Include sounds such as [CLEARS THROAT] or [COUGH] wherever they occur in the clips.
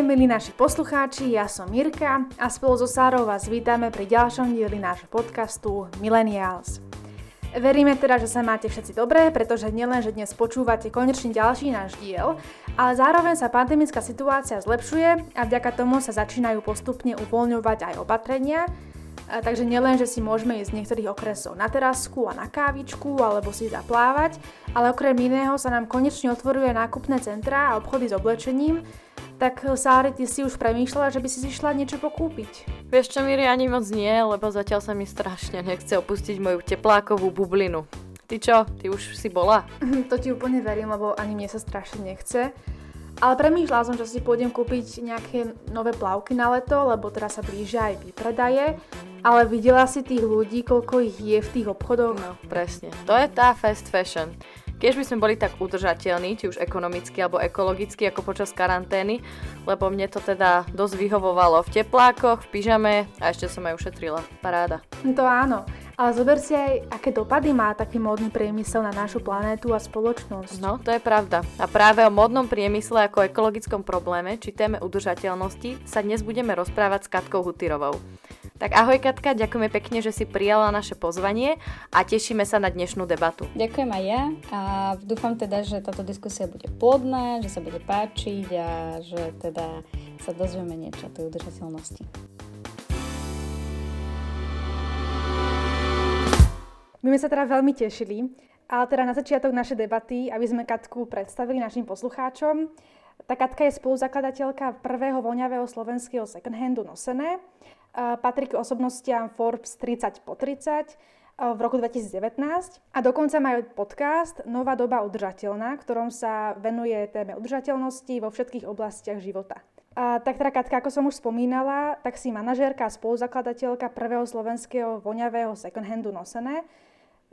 Ahojte, milí naši poslucháči, ja som Mirka a spolu so Sárou vás vítame pri ďalšom dieli nášho podcastu Millennials. Veríme teda, že sa máte všetci dobré, pretože nielen, že dnes počúvate konečne ďalší náš diel, ale zároveň sa pandemická situácia zlepšuje a vďaka tomu sa začínajú postupne uvoľňovať aj opatrenia, takže nielen, že si môžeme ísť z niektorých okresov na terasku a na kávičku alebo si zaplávať, ale okrem iného sa nám konečne otvoruje nákupné centrá a obchody s oblečením, tak Sári, ty si už premýšľala, že by si šla niečo pokúpiť? Vieš čo, Miri, ani moc nie, lebo zatiaľ sa mi strašne nechce opustiť moju teplákovú bublinu. Ty čo, ty už si bola? [LAUGHS] to ti úplne verím, lebo ani mne sa strašne nechce. Ale premýšľala som, že si pôjdem kúpiť nejaké nové plavky na leto, lebo teraz sa blížia aj vypredaje. Ale videla si tých ľudí, koľko ich je v tých obchodoch? No, presne. To je tá fast fashion. Keď by sme boli tak udržateľní, či už ekonomicky alebo ekologicky ako počas karantény, lebo mne to teda dosť vyhovovalo v teplákoch, v pyžame a ešte som aj ušetrila. Paráda. To áno. Ale zober si aj, aké dopady má taký módny priemysel na našu planétu a spoločnosť. No, to je pravda. A práve o módnom priemysle ako ekologickom probléme, či téme udržateľnosti, sa dnes budeme rozprávať s Katkou Hutyrovou. Tak ahoj Katka, ďakujeme pekne, že si prijala naše pozvanie a tešíme sa na dnešnú debatu. Ďakujem aj ja a dúfam teda, že táto diskusia bude plodná, že sa bude páčiť a že teda sa dozvieme niečo o tej udržateľnosti. My sme sa teda veľmi tešili, ale teda na začiatok našej debaty, aby sme Katku predstavili našim poslucháčom, tá Katka je spoluzakladateľka prvého voňavého slovenského second-handu Nosené patrí k osobnostiam Forbes 30 po 30 v roku 2019 a dokonca majú podcast Nová doba udržateľná, ktorom sa venuje téme udržateľnosti vo všetkých oblastiach života. A tak teda, Katka, ako som už spomínala, tak si manažérka a spoluzakladateľka prvého slovenského voňavého second handu nosené,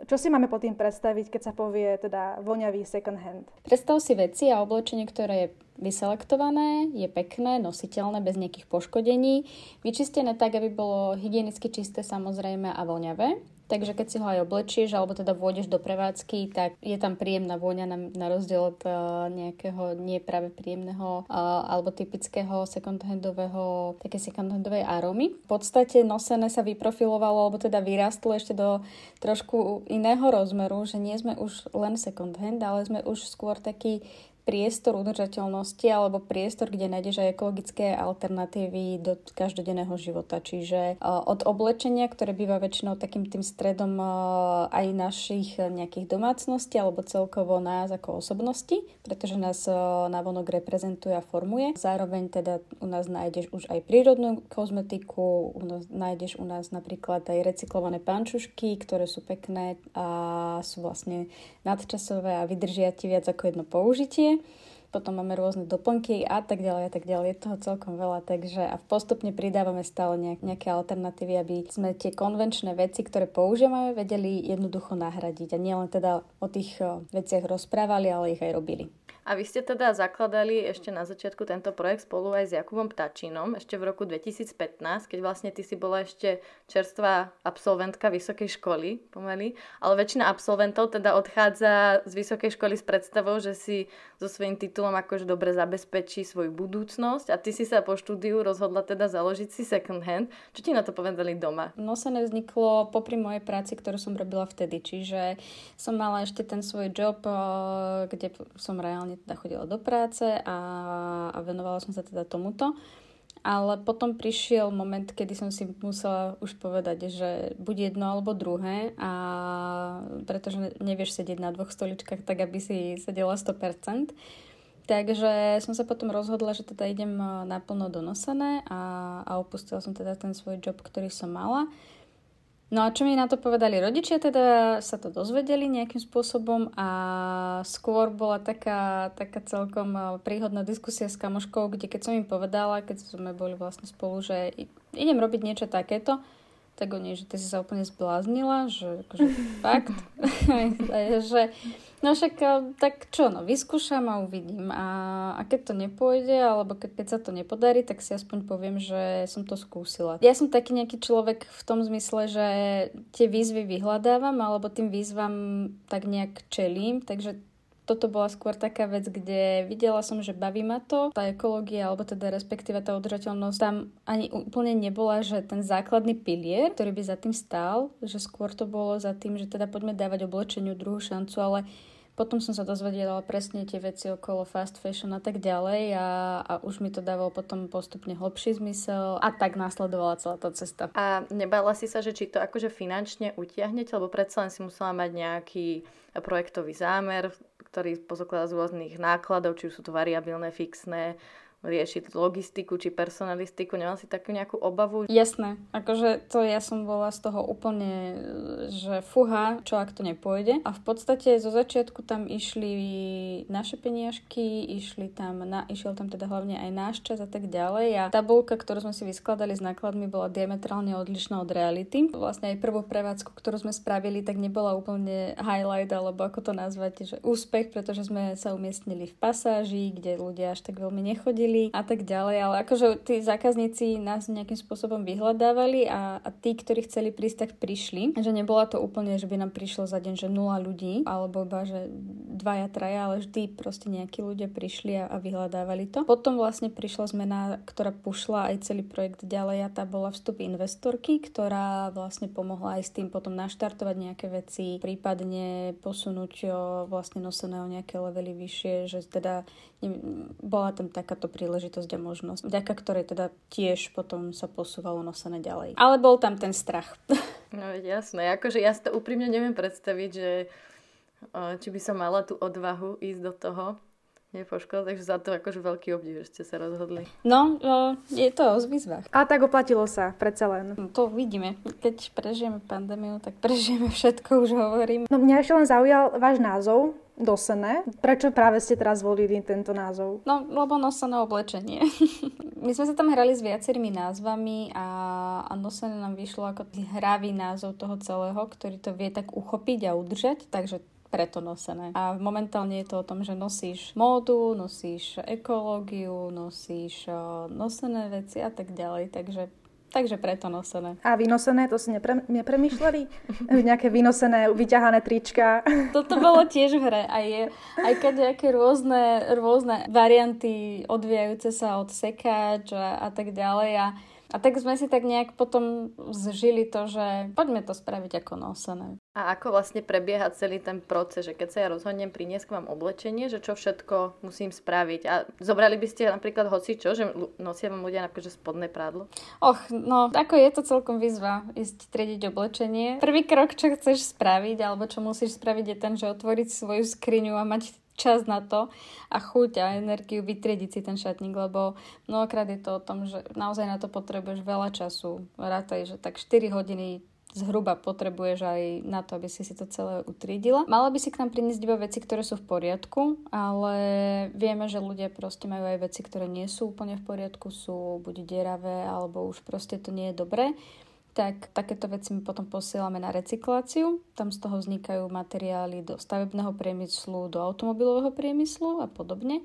čo si máme pod tým predstaviť, keď sa povie teda voňavý second hand? Predstav si veci a oblečenie, ktoré je vyselektované, je pekné, nositeľné, bez nejakých poškodení, vyčistené tak, aby bolo hygienicky čisté samozrejme a voňavé. Takže keď si ho aj oblečieš alebo teda vôjdeš do prevádzky, tak je tam príjemná vôňa na, na rozdiel od uh, nejakého nie príjemného uh, alebo typického second-handového, také second-handovej arómy. V podstate nosené sa vyprofilovalo alebo teda vyrástlo ešte do trošku iného rozmeru, že nie sme už len second-hand, ale sme už skôr taký priestor udržateľnosti alebo priestor, kde nájdeš aj ekologické alternatívy do každodenného života. Čiže od oblečenia, ktoré býva väčšinou takým tým stredom aj našich nejakých domácností alebo celkovo nás ako osobnosti, pretože nás navonok reprezentuje a formuje. Zároveň teda u nás nájdeš už aj prírodnú kozmetiku, u nás, nájdeš u nás napríklad aj recyklované pančušky, ktoré sú pekné a sú vlastne nadčasové a vydržia ti viac ako jedno použitie potom máme rôzne doplnky a tak ďalej a tak ďalej. Je toho celkom veľa, takže a postupne pridávame stále nejak, nejaké alternatívy, aby sme tie konvenčné veci, ktoré používame, vedeli jednoducho nahradiť a nielen teda o tých veciach rozprávali, ale ich aj robili. A vy ste teda zakladali ešte na začiatku tento projekt spolu aj s Jakubom Ptačinom, ešte v roku 2015, keď vlastne ty si bola ešte čerstvá absolventka vysokej školy pomaly, ale väčšina absolventov teda odchádza z vysokej školy s predstavou, že si so svojím titulom akože dobre zabezpečí svoju budúcnosť a ty si sa po štúdiu rozhodla teda založiť si second hand. Čo ti na to povedali doma? No sa nevzniklo popri mojej práci, ktorú som robila vtedy, čiže som mala ešte ten svoj job, eh, kde som reálne teda chodila do práce a, a venovala som sa teda tomuto. Ale potom prišiel moment, kedy som si musela už povedať, že buď jedno alebo druhé a pretože nevieš sedieť na dvoch stoličkách tak, aby si sedela 100%. Takže som sa potom rozhodla, že teda idem naplno donosené a, a opustila som teda ten svoj job, ktorý som mala. No a čo mi na to povedali rodičia, teda sa to dozvedeli nejakým spôsobom a skôr bola taká, taká celkom eh, príhodná diskusia s kamoškou, kde keď som im povedala, keď sme boli vlastne spolu, že idem robiť niečo takéto, tak oni, že ty si sa úplne zbláznila, že akože [LAUGHS] fakt, [LAUGHS] že No však eh, tak čo, no vyskúšam a uvidím. A, a keď to nepôjde, alebo keď, keď sa to nepodarí, tak si aspoň poviem, že som to skúsila. Ja som taký nejaký človek v tom zmysle, že tie výzvy vyhľadávam, alebo tým výzvam tak nejak čelím, takže toto bola skôr taká vec, kde videla som, že baví ma to, tá ekológia, alebo teda respektíve tá udržateľnosť tam ani úplne nebola, že ten základný pilier, ktorý by za tým stál, že skôr to bolo za tým, že teda poďme dávať oblečeniu druhú šancu, ale potom som sa dozvedela presne tie veci okolo fast fashion a tak ďalej a, a už mi to dávalo potom postupne hlbší zmysel a tak následovala celá tá cesta. A nebala si sa, že či to akože finančne utiahnete, lebo predsa len si musela mať nejaký projektový zámer, ktorý pozokladá z rôznych nákladov, či už sú to variabilné, fixné, riešiť logistiku či personalistiku? Nemal si takú nejakú obavu? Jasné, akože to ja som bola z toho úplne, že fuha, čo ak to nepôjde. A v podstate zo začiatku tam išli naše peniažky, išli tam, na, išiel tam teda hlavne aj náš čas a tak ďalej. A tabulka, ktorú sme si vyskladali s nákladmi, bola diametrálne odlišná od reality. Vlastne aj prvú prevádzku, ktorú sme spravili, tak nebola úplne highlight, alebo ako to nazvať, že úspech, pretože sme sa umiestnili v pasáži, kde ľudia až tak veľmi nechodili chodili a tak ďalej, ale akože tí zákazníci nás nejakým spôsobom vyhľadávali a, a tí, ktorí chceli prísť, tak prišli. Že nebola to úplne, že by nám prišlo za deň, že nula ľudí, alebo iba, že dvaja, traja, ale vždy proste nejakí ľudia prišli a, a vyhľadávali to. Potom vlastne prišla zmena, ktorá pušla aj celý projekt ďalej a tá bola vstup investorky, ktorá vlastne pomohla aj s tým potom naštartovať nejaké veci, prípadne posunúť vlastne nosené o nejaké levely vyššie, že teda bola tam takáto príležitosť a možnosť, vďaka ktorej teda tiež potom sa posúvalo nosené ďalej. Ale bol tam ten strach. [LAUGHS] No jasné, akože ja si to úprimne neviem predstaviť, že či by som mala tú odvahu ísť do toho, nepoškodil, takže za to akože veľký obdiv, že ste sa rozhodli. No, je to o výzvach. A tak oplatilo sa, predsa len. No, to vidíme. Keď prežijeme pandémiu, tak prežijeme všetko, už hovorím. No mňa ešte len zaujal váš názov, dosené. Prečo práve ste teraz zvolili tento názov? No, lebo nosené oblečenie. [LAUGHS] My sme sa tam hrali s viacerými názvami a, a nosené nám vyšlo ako hravý názov toho celého, ktorý to vie tak uchopiť a udržať, takže preto nosené. A momentálne je to o tom, že nosíš módu, nosíš ekológiu, nosíš nosené veci a tak ďalej, takže Takže preto nosené. A vynosené, to si nepre, nepremýšľali? [LAUGHS] Nejaké vynosené, vyťahané trička? [LAUGHS] Toto bolo tiež v hre. A je aj keď nejaké rôzne, rôzne varianty odvíjajúce sa od sekáč a, a tak ďalej. A a tak sme si tak nejak potom zžili to, že poďme to spraviť ako nosené. A ako vlastne prebieha celý ten proces, že keď sa ja rozhodnem priniesť k vám oblečenie, že čo všetko musím spraviť. A zobrali by ste napríklad hoci čo, že nosia vám ľudia napríklad že spodné prádlo? Och, no, ako je to celkom výzva ísť triediť oblečenie. Prvý krok, čo chceš spraviť, alebo čo musíš spraviť, je ten, že otvoriť svoju skriňu a mať čas na to a chuť a energiu vytriediť si ten šatník, lebo mnohokrát je to o tom, že naozaj na to potrebuješ veľa času. Rátaj, že tak 4 hodiny zhruba potrebuješ aj na to, aby si si to celé utriedila. Mala by si k nám priniesť iba veci, ktoré sú v poriadku, ale vieme, že ľudia proste majú aj veci, ktoré nie sú úplne v poriadku, sú buď deravé, alebo už proste to nie je dobré tak takéto veci my potom posielame na recykláciu. Tam z toho vznikajú materiály do stavebného priemyslu, do automobilového priemyslu a podobne.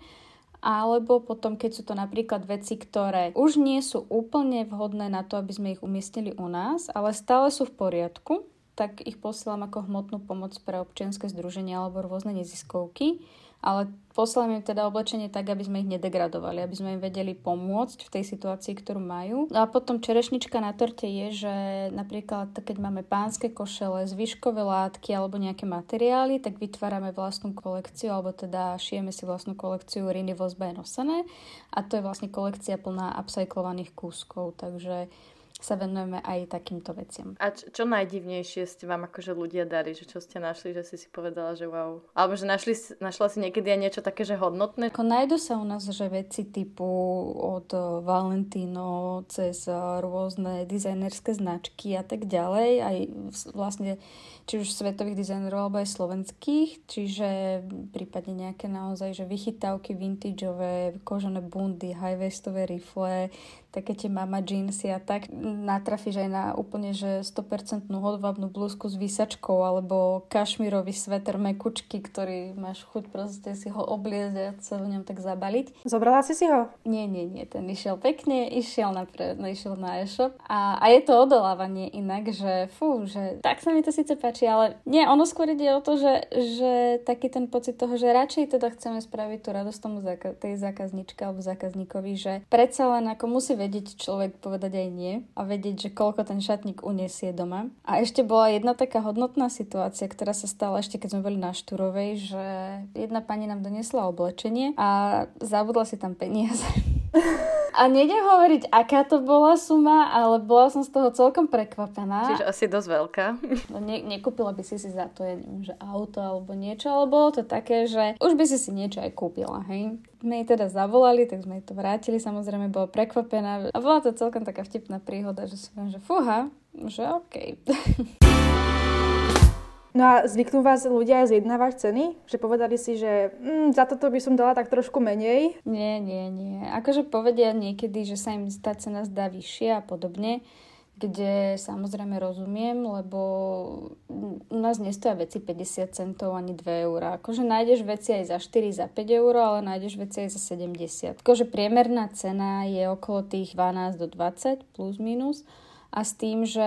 Alebo potom, keď sú to napríklad veci, ktoré už nie sú úplne vhodné na to, aby sme ich umiestnili u nás, ale stále sú v poriadku, tak ich posielam ako hmotnú pomoc pre občianske združenia alebo rôzne neziskovky. Ale poslám im teda oblečenie tak, aby sme ich nedegradovali, aby sme im vedeli pomôcť v tej situácii, ktorú majú. No a potom čerešnička na torte je, že napríklad keď máme pánske košele, zvyškové látky alebo nejaké materiály, tak vytvárame vlastnú kolekciu, alebo teda šijeme si vlastnú kolekciu riny vozbe nosené a to je vlastne kolekcia plná upcyklovaných kúskov, takže sa venujeme aj takýmto veciam. A čo, čo najdivnejšie ste vám akože ľudia dali, že čo ste našli, že si si povedala, že wow. Alebo že našli, našla si niekedy aj niečo také, že hodnotné? Ako nájdu sa u nás, že veci typu od Valentino cez rôzne dizajnerské značky a tak ďalej, aj vlastne či už svetových dizajnerov alebo aj slovenských, čiže prípadne nejaké naozaj, že vychytávky vintageové, kožené bundy, high-westové rifle, také tie mama jeansy a tak natrafíš aj na úplne, že 100% hodvábnu blúzku s výsačkou alebo kašmírový sveter mekučky, ktorý máš chuť proste si ho obliezť a sa v ňom tak zabaliť. Zobrala si si ho? Nie, nie, nie, ten išiel pekne, išiel na, pre, no, išiel na e-shop a, a je to odolávanie inak, že fú, že tak sa mi to síce páči, ale nie, ono skôr ide o to, že, že taký ten pocit toho, že radšej teda chceme spraviť tú radosť tomu zaka- tej zákazničke alebo zákazníkovi, že predsa len ako musí vedieť človek povedať aj nie a vedieť, že koľko ten šatník uniesie doma. A ešte bola jedna taká hodnotná situácia, ktorá sa stala ešte keď sme boli na Štúrovej, že jedna pani nám doniesla oblečenie a zabudla si tam peniaze. [LAUGHS] [LAUGHS] A nejdem hovoriť, aká to bola suma, ale bola som z toho celkom prekvapená. Čiže asi dosť veľká. No, ne, nekúpila by si si za to, ja neviem, že auto alebo niečo, ale bolo to také, že už by si si niečo aj kúpila, hej. My jej teda zavolali, tak sme jej to vrátili, samozrejme bola prekvapená a bola to celkom taká vtipná príhoda, že si že fúha, že okej. Okay. [LAUGHS] No a zvyknú vás ľudia aj zjednávať ceny? Že povedali si, že mm, za toto by som dala tak trošku menej? Nie, nie, nie. Akože povedia niekedy, že sa im tá cena zdá vyššia a podobne, kde samozrejme rozumiem, lebo u nás nestoja veci 50 centov ani 2 eurá. Akože nájdeš veci aj za 4, za 5 eur, ale nájdeš veci aj za 70. Akože priemerná cena je okolo tých 12 do 20 plus minus a s tým, že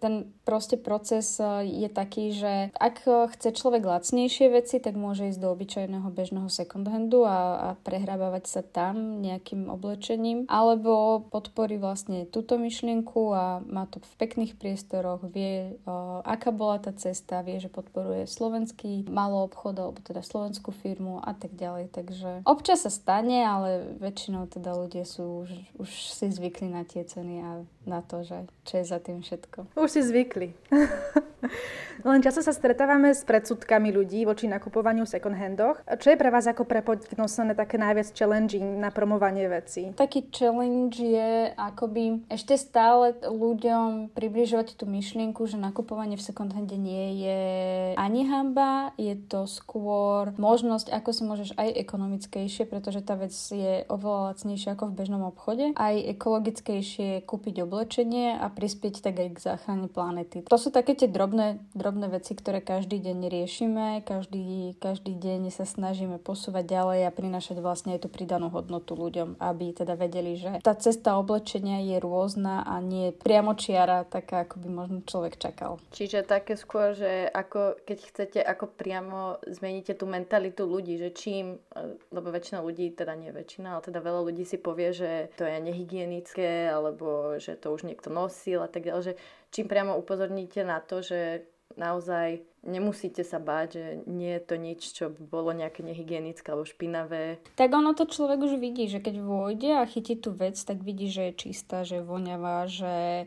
ten proste proces e, je taký, že ak chce človek lacnejšie veci, tak môže ísť do obyčajného bežného second handu a, a prehrábavať sa tam nejakým oblečením, alebo podporí vlastne túto myšlienku a má to v pekných priestoroch, vie, e, aká bola tá cesta, vie, že podporuje slovenský malý obchod, alebo teda slovenskú firmu a tak ďalej. Takže občas sa stane, ale väčšinou teda ľudia sú už, už si zvykli na tie ceny a na to, že čo je za tým všetko. Už si zvykli. [LAUGHS] Len často sa stretávame s predsudkami ľudí voči nakupovaniu v second handoch. Čo je pre vás ako pre podnoslené také najviac challenging na promovanie veci? Taký challenge je akoby ešte stále ľuďom približovať tú myšlienku, že nakupovanie v second hande nie je ani hamba, je to skôr možnosť, ako si môžeš aj ekonomickejšie, pretože tá vec je oveľa lacnejšia ako v bežnom obchode, aj ekologickejšie kúpiť obl- oblečenie a prispieť tak aj k záchrane planety. To sú také tie drobné, drobné veci, ktoré každý deň riešime, každý, každý deň sa snažíme posúvať ďalej a prinášať vlastne aj tú pridanú hodnotu ľuďom, aby teda vedeli, že tá cesta oblečenia je rôzna a nie priamo čiara, taká, ako by možno človek čakal. Čiže také skôr, že ako, keď chcete ako priamo zmeníte tú mentalitu ľudí, že čím, lebo väčšina ľudí, teda nie väčšina, ale teda veľa ľudí si povie, že to je nehygienické, alebo že to už niekto nosil a tak ďalej, že čím priamo upozorníte na to, že naozaj nemusíte sa báť, že nie je to nič, čo bolo nejaké nehygienické alebo špinavé. Tak ono to človek už vidí, že keď vôjde a chytí tú vec, tak vidí, že je čistá, že je voňavá, že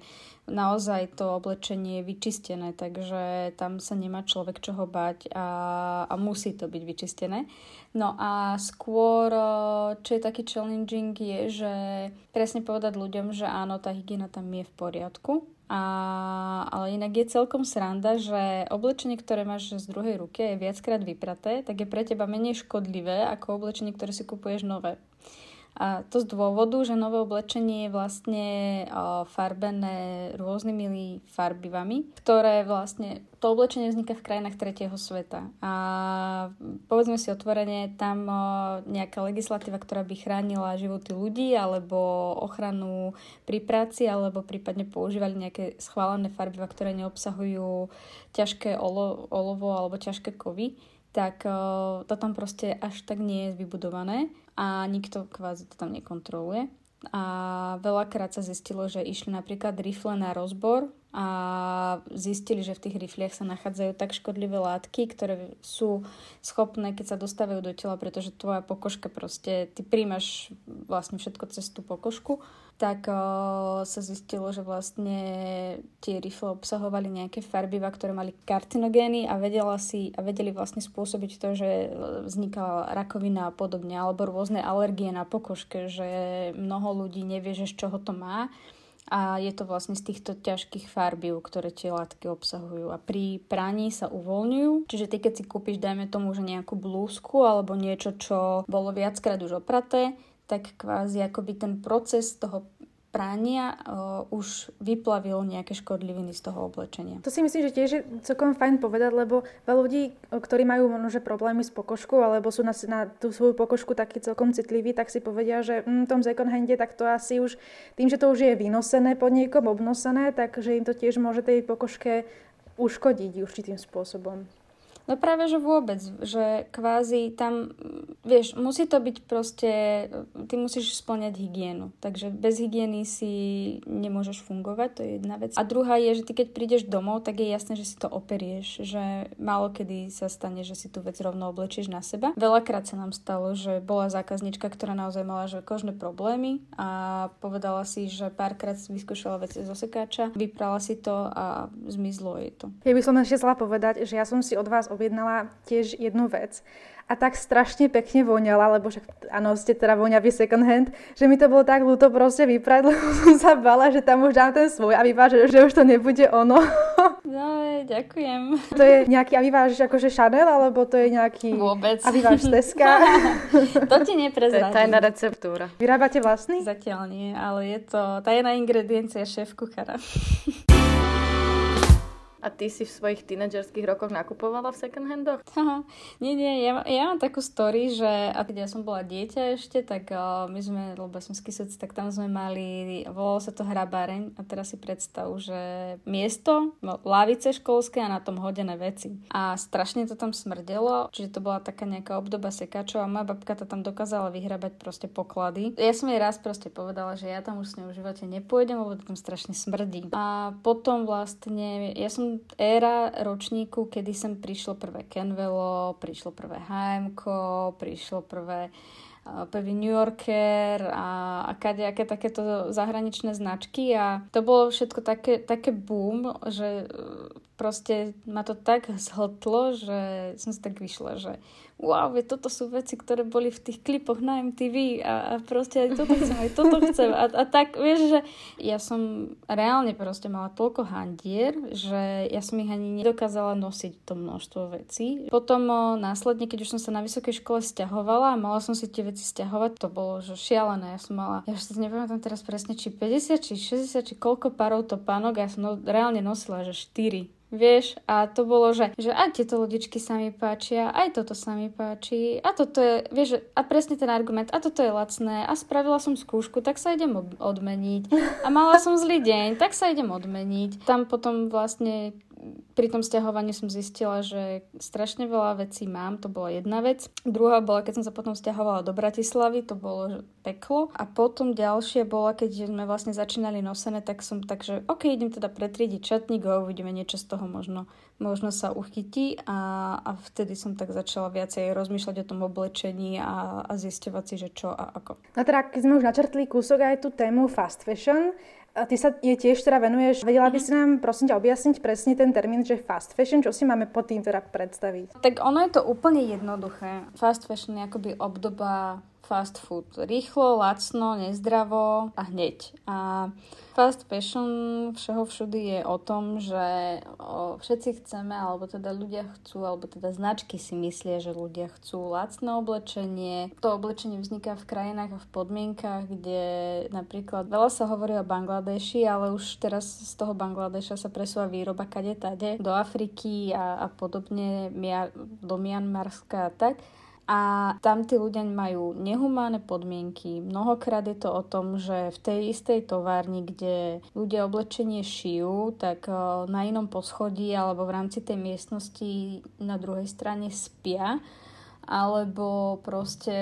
naozaj to oblečenie je vyčistené, takže tam sa nemá človek čoho bať a, a musí to byť vyčistené. No a skôr, čo je taký challenging, je, že presne povedať ľuďom, že áno, tá hygiena tam je v poriadku, a, ale inak je celkom sranda, že oblečenie, ktoré máš z druhej ruky je viackrát vypraté, tak je pre teba menej škodlivé ako oblečenie, ktoré si kupuješ nové. A to z dôvodu, že nové oblečenie je vlastne farbené rôznymi farbivami, ktoré vlastne, to oblečenie vzniká v krajinách tretieho sveta. A povedzme si otvorene, tam nejaká legislatíva, ktorá by chránila životy ľudí alebo ochranu pri práci alebo prípadne používali nejaké schválené farbiva, ktoré neobsahujú ťažké olo, olovo alebo ťažké kovy, tak to tam proste až tak nie je vybudované a nikto kvázi to tam nekontroluje. A veľakrát sa zistilo, že išli napríklad rifle na rozbor a zistili, že v tých rifliach sa nachádzajú tak škodlivé látky, ktoré sú schopné, keď sa dostávajú do tela, pretože tvoja pokožka proste, ty príjmaš vlastne všetko cez tú pokožku tak o, sa zistilo, že vlastne tie rifle obsahovali nejaké farbiva, ktoré mali karcinogény a, vedela si, a vedeli vlastne spôsobiť to, že vznikala rakovina a podobne, alebo rôzne alergie na pokožke, že mnoho ľudí nevie, že z čoho to má a je to vlastne z týchto ťažkých farbiv, ktoré tie látky obsahujú a pri praní sa uvoľňujú. Čiže ty keď si kúpiš, dajme tomu, že nejakú blúzku alebo niečo, čo bolo viackrát už opraté, tak kvázi akoby ten proces toho prania uh, už vyplavilo nejaké škodliviny z toho oblečenia. To si myslím, že tiež je celkom fajn povedať, lebo veľa ľudí, ktorí majú možno problémy s pokožkou alebo sú na, na tú svoju pokožku taký celkom citliví, tak si povedia, že v mm, tom second hande tak to asi už tým, že to už je vynosené pod niekom, obnosené, takže im to tiež môže tej pokožke uškodiť určitým spôsobom. No práve, že vôbec, že kvázi tam, vieš, musí to byť proste, ty musíš splňať hygienu, takže bez hygieny si nemôžeš fungovať, to je jedna vec. A druhá je, že ty keď prídeš domov, tak je jasné, že si to operieš, že málo kedy sa stane, že si tú vec rovno oblečieš na seba. Veľakrát sa nám stalo, že bola zákaznička, ktorá naozaj mala že kožné problémy a povedala si, že párkrát vyskúšala veci zo sekáča, vyprala si to a zmizlo je to. Ja by som ešte chcela povedať, že ja som si od vás objednala tiež jednu vec a tak strašne pekne voňala, lebo že áno, ste teda voňavý second hand, že mi to bolo tak ľúto proste vyprať, [LAUGHS] lebo som sa bala, že tam už dám ten svoj a vyváže, že už to nebude ono. [LAUGHS] No, ďakujem. To je nejaký, a vyváž akože Chanel, alebo to je nejaký... Vôbec. A vyváž Teska. [LAUGHS] to ti neprezradím. To je tajná receptúra. Vyrábate vlastný? Zatiaľ nie, ale je to tajná ingrediencia šéf kuchára. A ty si v svojich tínedžerských rokoch nakupovala v second handoch? [LAUGHS] Nie, nie, ja, ja mám takú story, že a keď ja som bola dieťa ešte, tak uh, my sme, lebo som z Kisec, tak tam sme mali, volalo sa to hrabáreň a teraz si predstav, že miesto, no, lavice školské a na tom hodené veci. A strašne to tam smrdelo, čiže to bola taká nejaká obdoba sekačov a moja babka to tam dokázala vyhrabať proste poklady. Ja som jej raz proste povedala, že ja tam už s ňou v živote nepôjdem, lebo to tam strašne smrdí. A potom vlastne, ja som éra ročníku, kedy sem prišlo prvé Kenvelo, prišlo prvé HM, prišlo prvé prvý New Yorker a, a kadejaké takéto zahraničné značky. A to bolo všetko také, také boom, že proste ma to tak zhltlo, že som si tak vyšla, že wow, toto sú veci, ktoré boli v tých klipoch na MTV a, a proste aj toto chcem, aj toto [LAUGHS] chcem. A, a tak, vieš, že ja som reálne proste mala toľko handier, že ja som ich ani nedokázala nosiť to množstvo vecí. Potom o, následne, keď už som sa na vysokej škole stiahovala a mala som si tie veci stiahovať, to bolo že šialené. Ja som mala, ja už sa nepamätám teraz presne, či 50, či 60, či koľko parov topánok a ja som no, reálne nosila, že 4 Vieš, a to bolo, že, že aj tieto lodičky sa mi páčia, aj toto sa mi páči, a toto je, vieš, a presne ten argument, a toto je lacné, a spravila som skúšku, tak sa idem odmeniť. A mala som zlý deň, tak sa idem odmeniť. Tam potom vlastne pri tom stiahovaní som zistila, že strašne veľa vecí mám, to bola jedna vec. Druhá bola, keď som sa potom stiahovala do Bratislavy, to bolo peklo. A potom ďalšie bola, keď sme vlastne začínali nosené, tak som tak, že OK, idem teda pretriediť čatník a uvidíme niečo z toho možno, možno sa uchytí a, a vtedy som tak začala viacej rozmýšľať o tom oblečení a, a zisťovať si, že čo a ako. No teda, keď sme už načrtli kúsok aj tú tému fast fashion, a ty sa je tiež teda venuješ. Vedela by si nám prosím ťa objasniť presne ten termín, že fast fashion, čo si máme pod tým teda predstaviť? Tak ono je to úplne jednoduché. Fast fashion je akoby obdoba fast food. Rýchlo, lacno, nezdravo a hneď. A fast fashion všeho všudy je o tom, že všetci chceme, alebo teda ľudia chcú, alebo teda značky si myslia, že ľudia chcú lacné oblečenie. To oblečenie vzniká v krajinách a v podmienkach, kde napríklad veľa sa hovorí o Bangladeši, ale už teraz z toho Bangladeša sa presúva výroba kade tade do Afriky a, a podobne, do Mianmarska a tak a tam tí ľudia majú nehumánne podmienky. Mnohokrát je to o tom, že v tej istej továrni, kde ľudia oblečenie šijú, tak na inom poschodí alebo v rámci tej miestnosti na druhej strane spia alebo proste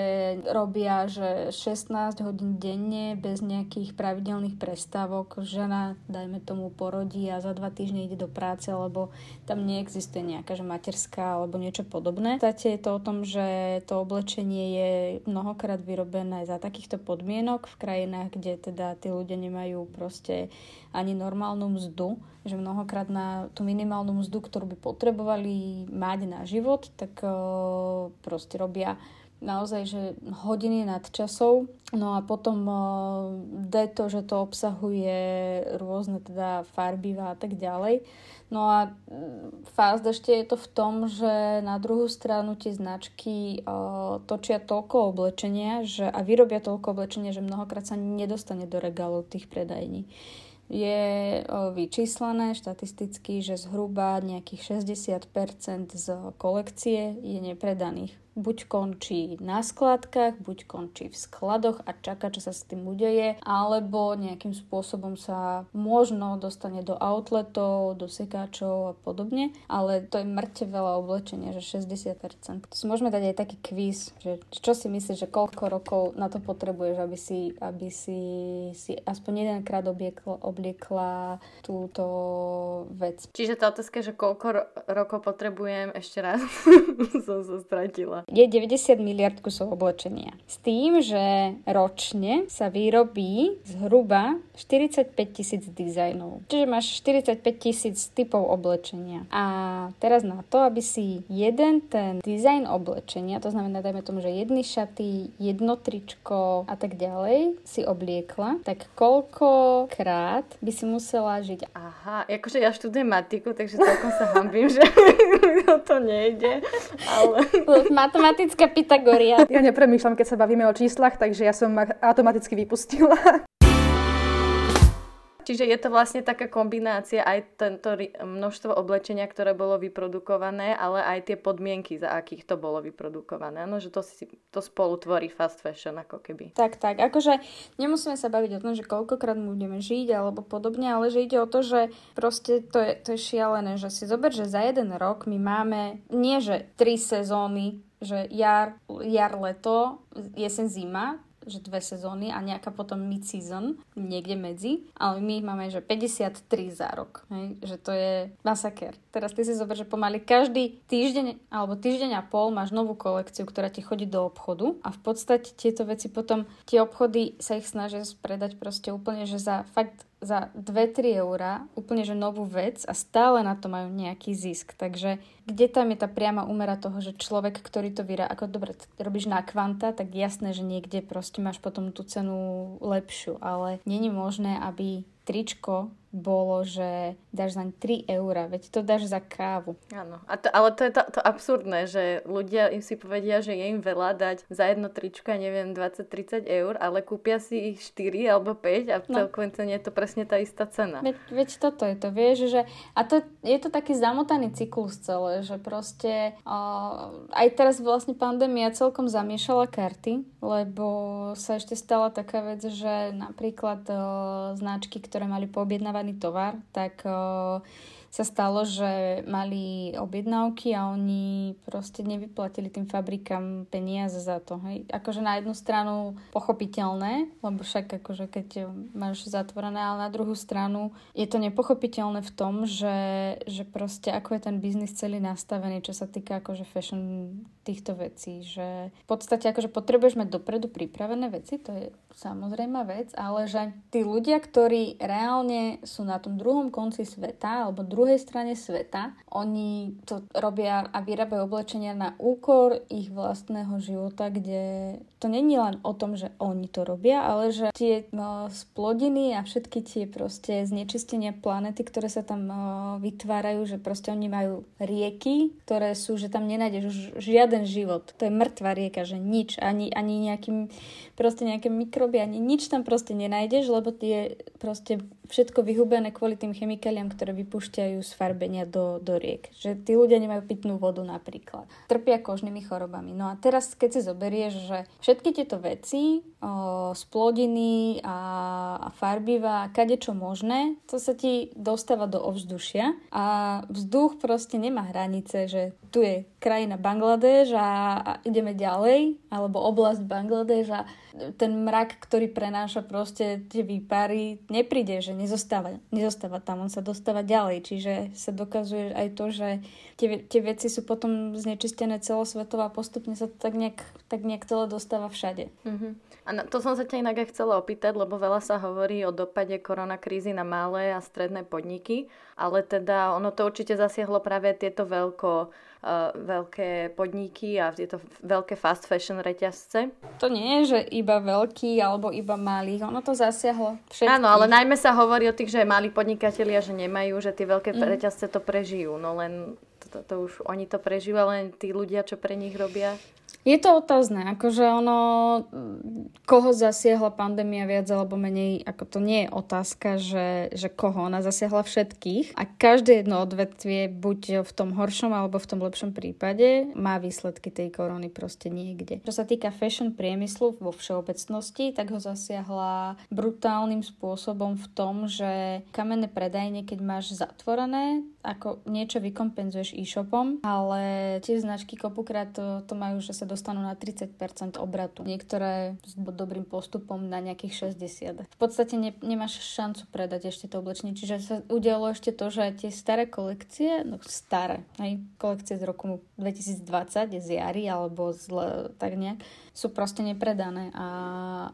robia, že 16 hodín denne bez nejakých pravidelných prestávok žena, dajme tomu, porodí a za dva týždne ide do práce, lebo tam neexistuje nejaká že materská alebo niečo podobné. V je to o tom, že to oblečenie je mnohokrát vyrobené za takýchto podmienok v krajinách, kde teda tí ľudia nemajú proste ani normálnu mzdu, že mnohokrát na tú minimálnu mzdu, ktorú by potrebovali mať na život, tak proste robia naozaj, že hodiny nad časov. No a potom uh, D to, že to obsahuje rôzne teda farbivá a tak ďalej. No a mm, fast ešte je to v tom, že na druhú stranu tie značky uh, točia toľko oblečenia že, a vyrobia toľko oblečenia, že mnohokrát sa nedostane do regálov tých predajní. Je vyčíslené štatisticky, že zhruba nejakých 60% z kolekcie je nepredaných buď končí na skladkách, buď končí v skladoch a čaká, čo sa s tým udeje, alebo nejakým spôsobom sa možno dostane do outletov, do sekáčov a podobne, ale to je mŕte veľa oblečenia, že 60%. To si môžeme dať aj taký quiz, že čo si myslíš, že koľko rokov na to potrebuješ, aby si, aby si, si aspoň jedenkrát obliekla, obliekla túto vec. Čiže tá otázka, že koľko ro- rokov potrebujem, ešte raz [LAUGHS] som sa stratila je 90 miliard kusov oblečenia. S tým, že ročne sa vyrobí zhruba 45 tisíc dizajnov. Čiže máš 45 tisíc typov oblečenia. A teraz na to, aby si jeden ten dizajn oblečenia, to znamená, dajme tomu, že jedny šaty, jedno tričko a tak ďalej si obliekla, tak koľkokrát by si musela žiť? Aha, akože ja študujem matiku, takže celkom sa hambím, že [LAUGHS] to nejde. Ale... [LAUGHS] Matematická Pythagoria. Ja nepremýšľam, keď sa bavíme o číslach, takže ja som automaticky vypustila. Čiže je to vlastne taká kombinácia aj tento množstvo oblečenia, ktoré bolo vyprodukované, ale aj tie podmienky, za akých to bolo vyprodukované. No, že to, si, to spolu tvorí fast fashion ako keby. Tak, tak. Akože nemusíme sa baviť o tom, že koľkokrát budeme žiť alebo podobne, ale že ide o to, že proste to je, to je šialené, že si zober, že za jeden rok my máme nie že tri sezóny že jar, jar, leto, jesen, zima, že dve sezóny a nejaká potom mid-season niekde medzi, ale my máme, že 53 za rok, hej? že to je masaker. Teraz ty si zober, že pomaly každý týždeň alebo týždeň a pol máš novú kolekciu, ktorá ti chodí do obchodu a v podstate tieto veci potom, tie obchody sa ich snažia spredať proste úplne, že za fakt za 2-3 eurá úplne že novú vec a stále na to majú nejaký zisk. Takže kde tam je tá priama úmera toho, že človek, ktorý to vyrá, ako dobre, robíš na kvanta, tak jasné, že niekde proste máš potom tú cenu lepšiu, ale není možné, aby tričko bolo, že dáš zaň 3 eurá, veď to dáš za kávu. Áno, a to, ale to je to, to absurdné, že ľudia im si povedia, že je im veľa dať za jedno tričko, neviem, 20-30 eur, ale kúpia si ich 4 alebo 5 a v no. celkovej cene je to presne tá istá cena. Veď, veď toto je to, vieš, že a to, je to taký zamotaný cyklus celé, že proste uh, aj teraz vlastne pandémia celkom zamiešala karty, lebo sa ešte stala taká vec, že napríklad uh, značky, ktoré mali poobjednávať tovar, tak uh, sa stalo, že mali objednávky a oni proste nevyplatili tým fabrikám peniaze za to. Hej. Akože na jednu stranu pochopiteľné, lebo však akože keď máš zatvorené, ale na druhú stranu je to nepochopiteľné v tom, že, že proste ako je ten biznis celý nastavený, čo sa týka akože fashion týchto vecí, že v podstate akože potrebuješ mať dopredu pripravené veci, to je samozrejme vec, ale že tí ľudia, ktorí reálne sú na tom druhom konci sveta alebo druhej strane sveta. Oni to robia a vyrábajú oblečenia na úkor ich vlastného života, kde to není len o tom, že oni to robia, ale že tie no, splodiny a všetky tie proste znečistenia planety, ktoré sa tam no, vytvárajú, že proste oni majú rieky, ktoré sú, že tam nenájdeš žiaden život. To je mŕtva rieka, že nič, ani, ani nejakým proste nejaké mikroby, ani nič tam proste nenájdeš, lebo je proste všetko vyhubené kvôli tým chemikáliám, ktoré vypúšťajú z farbenia do, do riek. Že tí ľudia nemajú pitnú vodu napríklad. Trpia kožnými chorobami. No a teraz, keď si zoberieš, že všetky tieto veci, o, splodiny a, a farbiva, kade čo možné, to sa ti dostáva do ovzdušia a vzduch proste nemá hranice, že tu je krajina Bangladeš a, a ideme ďalej, alebo oblasť Bangladeš a ten mrak, ktorý prenáša proste tie výpary, nepríde, že nezostáva, nezostáva tam, on sa dostáva ďalej. Čiže sa dokazuje aj to, že tie, tie veci sú potom znečistené celosvetovo a postupne sa to tak nejak, tak nejak celé dostáva všade. Uh-huh. A na, to som sa ťa inak aj chcela opýtať, lebo veľa sa hovorí o dopade koronakrízy na malé a stredné podniky, ale teda ono to určite zasiahlo práve tieto veľko veľké podniky a tieto veľké fast fashion reťazce. To nie je, že iba veľký alebo iba malých, ono to zasiahlo všetkých. Áno, ale najmä sa hovorí o tých, že malí podnikatelia, že nemajú, že tie veľké mm. reťazce to prežijú, no len to, to už oni to prežijú, len tí ľudia, čo pre nich robia. Je to otázne, akože ono, koho zasiahla pandémia viac alebo menej, ako to nie je otázka, že, že koho, ona zasiahla všetkých a každé jedno odvetvie, buď v tom horšom alebo v tom lepšom prípade, má výsledky tej korony proste niekde. Čo sa týka fashion priemyslu vo všeobecnosti, tak ho zasiahla brutálnym spôsobom v tom, že kamenné predajne, keď máš zatvorené, ako niečo vykompenzuješ e-shopom, ale tie značky kopukrát to, to majú, že sa dostanú na 30% obratu. Niektoré s dobrým postupom na nejakých 60. V podstate ne, nemáš šancu predať ešte to oblečenie. Čiže sa udialo ešte to, že tie staré kolekcie, no staré, aj kolekcie z roku 2020, z jary alebo z, tak nejak, sú proste nepredané a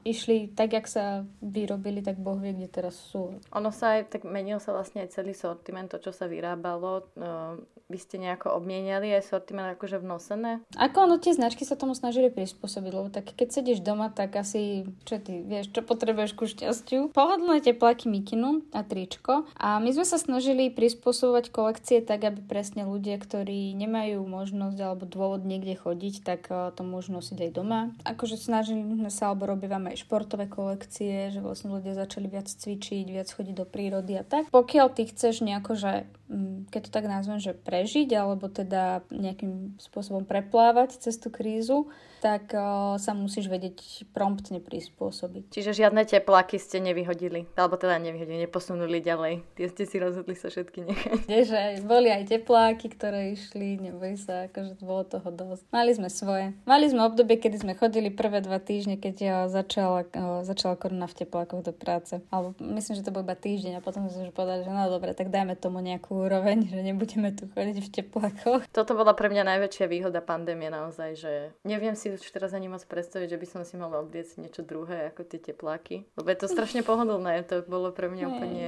išli tak, jak sa vyrobili, tak Boh vie, kde teraz sú. Ono sa aj, tak menil sa vlastne aj celý sortiment, to, čo sa vyrábalo. No, vy ste nejako obmieniali aj sortiment akože v nosené? Ako ono, tie značky sa tomu snažili prispôsobiť, lebo tak keď sedíš doma, tak asi, čo ty vieš, čo potrebuješ ku šťastiu? Pohodlné tepláky mikinu a tričko. A my sme sa snažili prispôsobovať kolekcie tak, aby presne ľudia, ktorí nemajú možnosť alebo dôvod niekde chodiť, tak eh, to môžu nosiť aj doma akože snažili sme sa, alebo robívame aj športové kolekcie, že vlastne ľudia začali viac cvičiť, viac chodiť do prírody a tak. Pokiaľ ty chceš nejako, že keď to tak nazvem, že prežiť, alebo teda nejakým spôsobom preplávať cez tú krízu, tak uh, sa musíš vedieť promptne prispôsobiť. Čiže žiadne tepláky ste nevyhodili, alebo teda nevyhodili, neposunuli ďalej. Tie ste si rozhodli sa všetky nechať. že boli aj tepláky, ktoré išli, neboj sa, akože bolo toho dosť. Mali sme svoje. Mali sme obdobie, kedy sme chodili prvé dva týždne, keď ja začala, uh, začala korona v teplákoch do práce. Alebo myslím, že to bol iba týždeň a potom sme už povedali, že no dobre, tak dajme tomu nejakú úroveň, že nebudeme tu chodiť v teplákoch. Toto bola pre mňa najväčšia výhoda pandémie naozaj, že neviem si už teraz ani moc predstaviť, že by som si mala obliecť niečo druhé ako tie tepláky. Lebo je to strašne pohodlné, to bolo pre mňa úplne...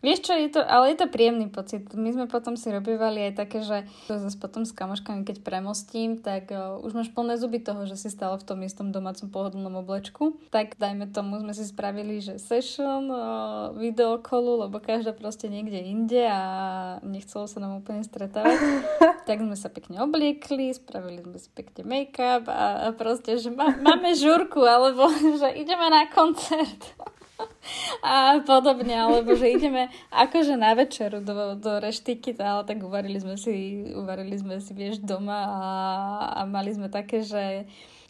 Vieš čo, je to, ale je to príjemný pocit. My sme potom si robívali aj také, že zase potom s kamoškami, keď premostím, tak uh, už máš plné zuby toho, že si stále v tom istom domácom pohodlnom oblečku. Tak dajme tomu, sme si spravili, že session, uh, videokolu, lebo každá proste niekde inde a nechcelo sa nám úplne stretávať. [LAUGHS] tak sme sa pekne obliekli, spravili sme si pekne make-up a proste, že má, máme žurku, alebo [LAUGHS] že ideme na koncert a podobne, alebo že ideme akože na večeru do, do reštiky, ale tak uvarili sme si, uvarili sme si, vieš, doma a, a mali sme také, že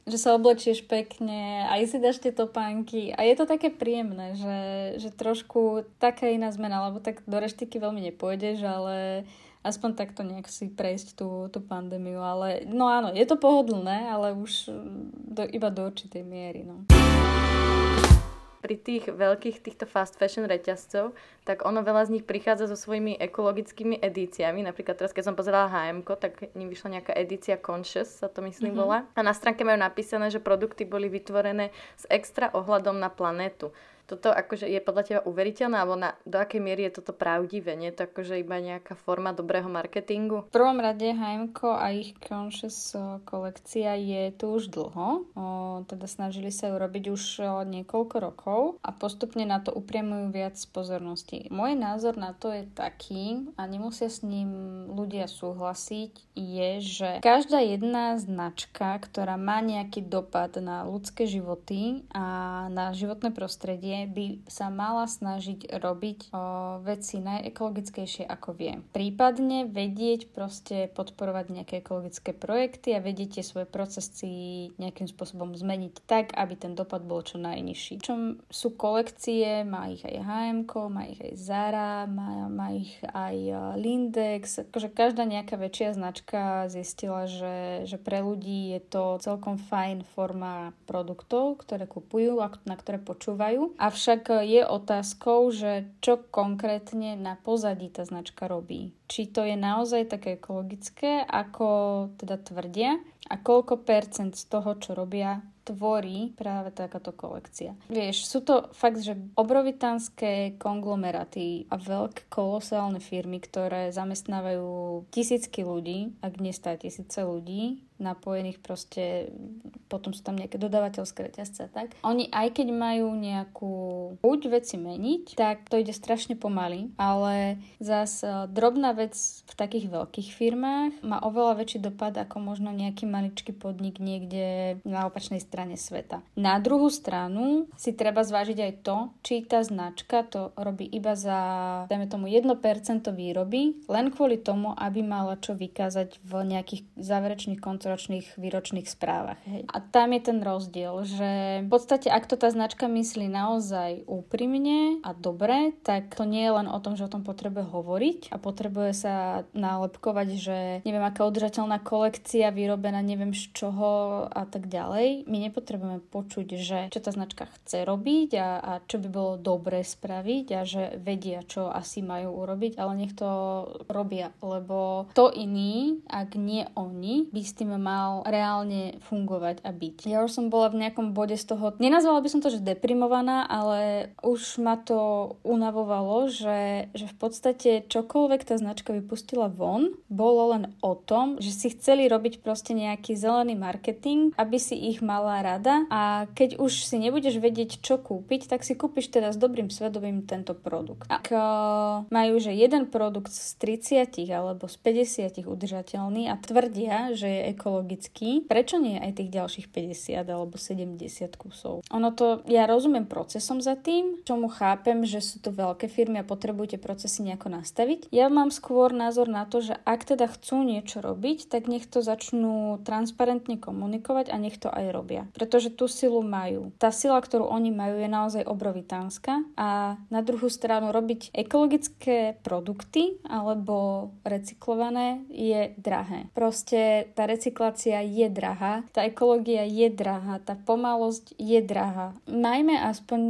že sa oblečieš pekne, aj si dáš tie topánky a je to také príjemné, že, že trošku taká iná zmena, lebo tak do reštiky veľmi nepôjdeš, ale aspoň takto nejak si prejsť tú, tú pandémiu. Ale no áno, je to pohodlné, ale už do, iba do určitej miery. No pri tých veľkých týchto fast fashion reťazcov, tak ono veľa z nich prichádza so svojimi ekologickými edíciami. Napríklad teraz, keď som pozerala HM, tak ním vyšla nejaká edícia Conscious, sa to myslím mm-hmm. volá. A na stránke majú napísané, že produkty boli vytvorené s extra ohľadom na planetu toto akože je podľa teba uveriteľné, alebo na, do akej miery je toto pravdivé? Nie je to akože iba nejaká forma dobrého marketingu? V prvom rade H&M a ich Conscious kolekcia je tu už dlho. O, teda snažili sa ju robiť už o, niekoľko rokov a postupne na to upriamujú viac pozornosti. Môj názor na to je taký, a nemusia s ním ľudia súhlasiť, je, že každá jedna značka, ktorá má nejaký dopad na ľudské životy a na životné prostredie, by sa mala snažiť robiť o, veci najekologickejšie ako vie. Prípadne vedieť proste podporovať nejaké ekologické projekty a vedieť tie svoje procesy nejakým spôsobom zmeniť tak, aby ten dopad bol čo najnižší. Čom sú kolekcie, má ich aj H&M, má ich aj Zara, má, má ich aj Lindex, akože každá nejaká väčšia značka zistila, že, že pre ľudí je to celkom fajn forma produktov, ktoré kupujú a na ktoré počúvajú. Avšak je otázkou, že čo konkrétne na pozadí tá značka robí. Či to je naozaj také ekologické, ako teda tvrdia a koľko percent z toho, čo robia, tvorí práve takáto kolekcia. Vieš, sú to fakt, že obrovitánske konglomeraty a veľké kolosálne firmy, ktoré zamestnávajú tisícky ľudí, ak nie stá tisíce ľudí, napojených proste, potom sú tam nejaké dodávateľské reťazce tak. Oni aj keď majú nejakú chuť veci meniť, tak to ide strašne pomaly, ale zas e, drobná vec v takých veľkých firmách má oveľa väčší dopad ako možno nejaký maličký podnik niekde na opačnej strane sveta. Na druhú stranu si treba zvážiť aj to, či tá značka to robí iba za, dajme tomu, 1% výroby, len kvôli tomu, aby mala čo vykázať v nejakých záverečných koncoročných výročných správach. Hej. A tam je ten rozdiel, že v podstate, ak to tá značka myslí naozaj úprimne a dobre, tak to nie je len o tom, že o tom potrebuje hovoriť a potrebuje sa nálepkovať, že neviem, aká udržateľná kolekcia vyrobená neviem z čoho a tak ďalej. My nepotrebujeme počuť, že čo tá značka chce robiť a, a čo by bolo dobre spraviť a že vedia, čo asi majú urobiť, ale nech to robia, lebo to iný, ak nie oni, by s tým mal reálne fungovať a byť. Ja už som bola v nejakom bode z toho, nenazvala by som to, že deprimovaná, ale už ma to unavovalo, že, že v podstate čokoľvek tá značka vypustila von, bolo len o tom, že si chceli robiť proste nejaký zelený marketing, aby si ich mala rada a keď už si nebudeš vedieť, čo kúpiť, tak si kúpiš teda s dobrým svedomím tento produkt. Ak uh, majú, že jeden produkt z 30 alebo z 50 udržateľný a tvrdia, že je ekologický, prečo nie aj tých ďalších 50 alebo 70 kusov? Ono to, ja rozumiem procesom za tým, čomu chápem, že sú to veľké firmy a potrebujete procesy nejako nastaviť. Ja mám skôr názor na to, že ak teda chcú niečo robiť, tak nech to začnú transparentne komunikovať a nech to aj robia. Pretože tú silu majú. Tá sila, ktorú oni majú, je naozaj obrovitánska a na druhú stranu robiť ekologické produkty alebo recyklované je drahé. Proste tá recyklácia je drahá, tá ekológia je drahá, tá pomalosť je drahá. Majme aspoň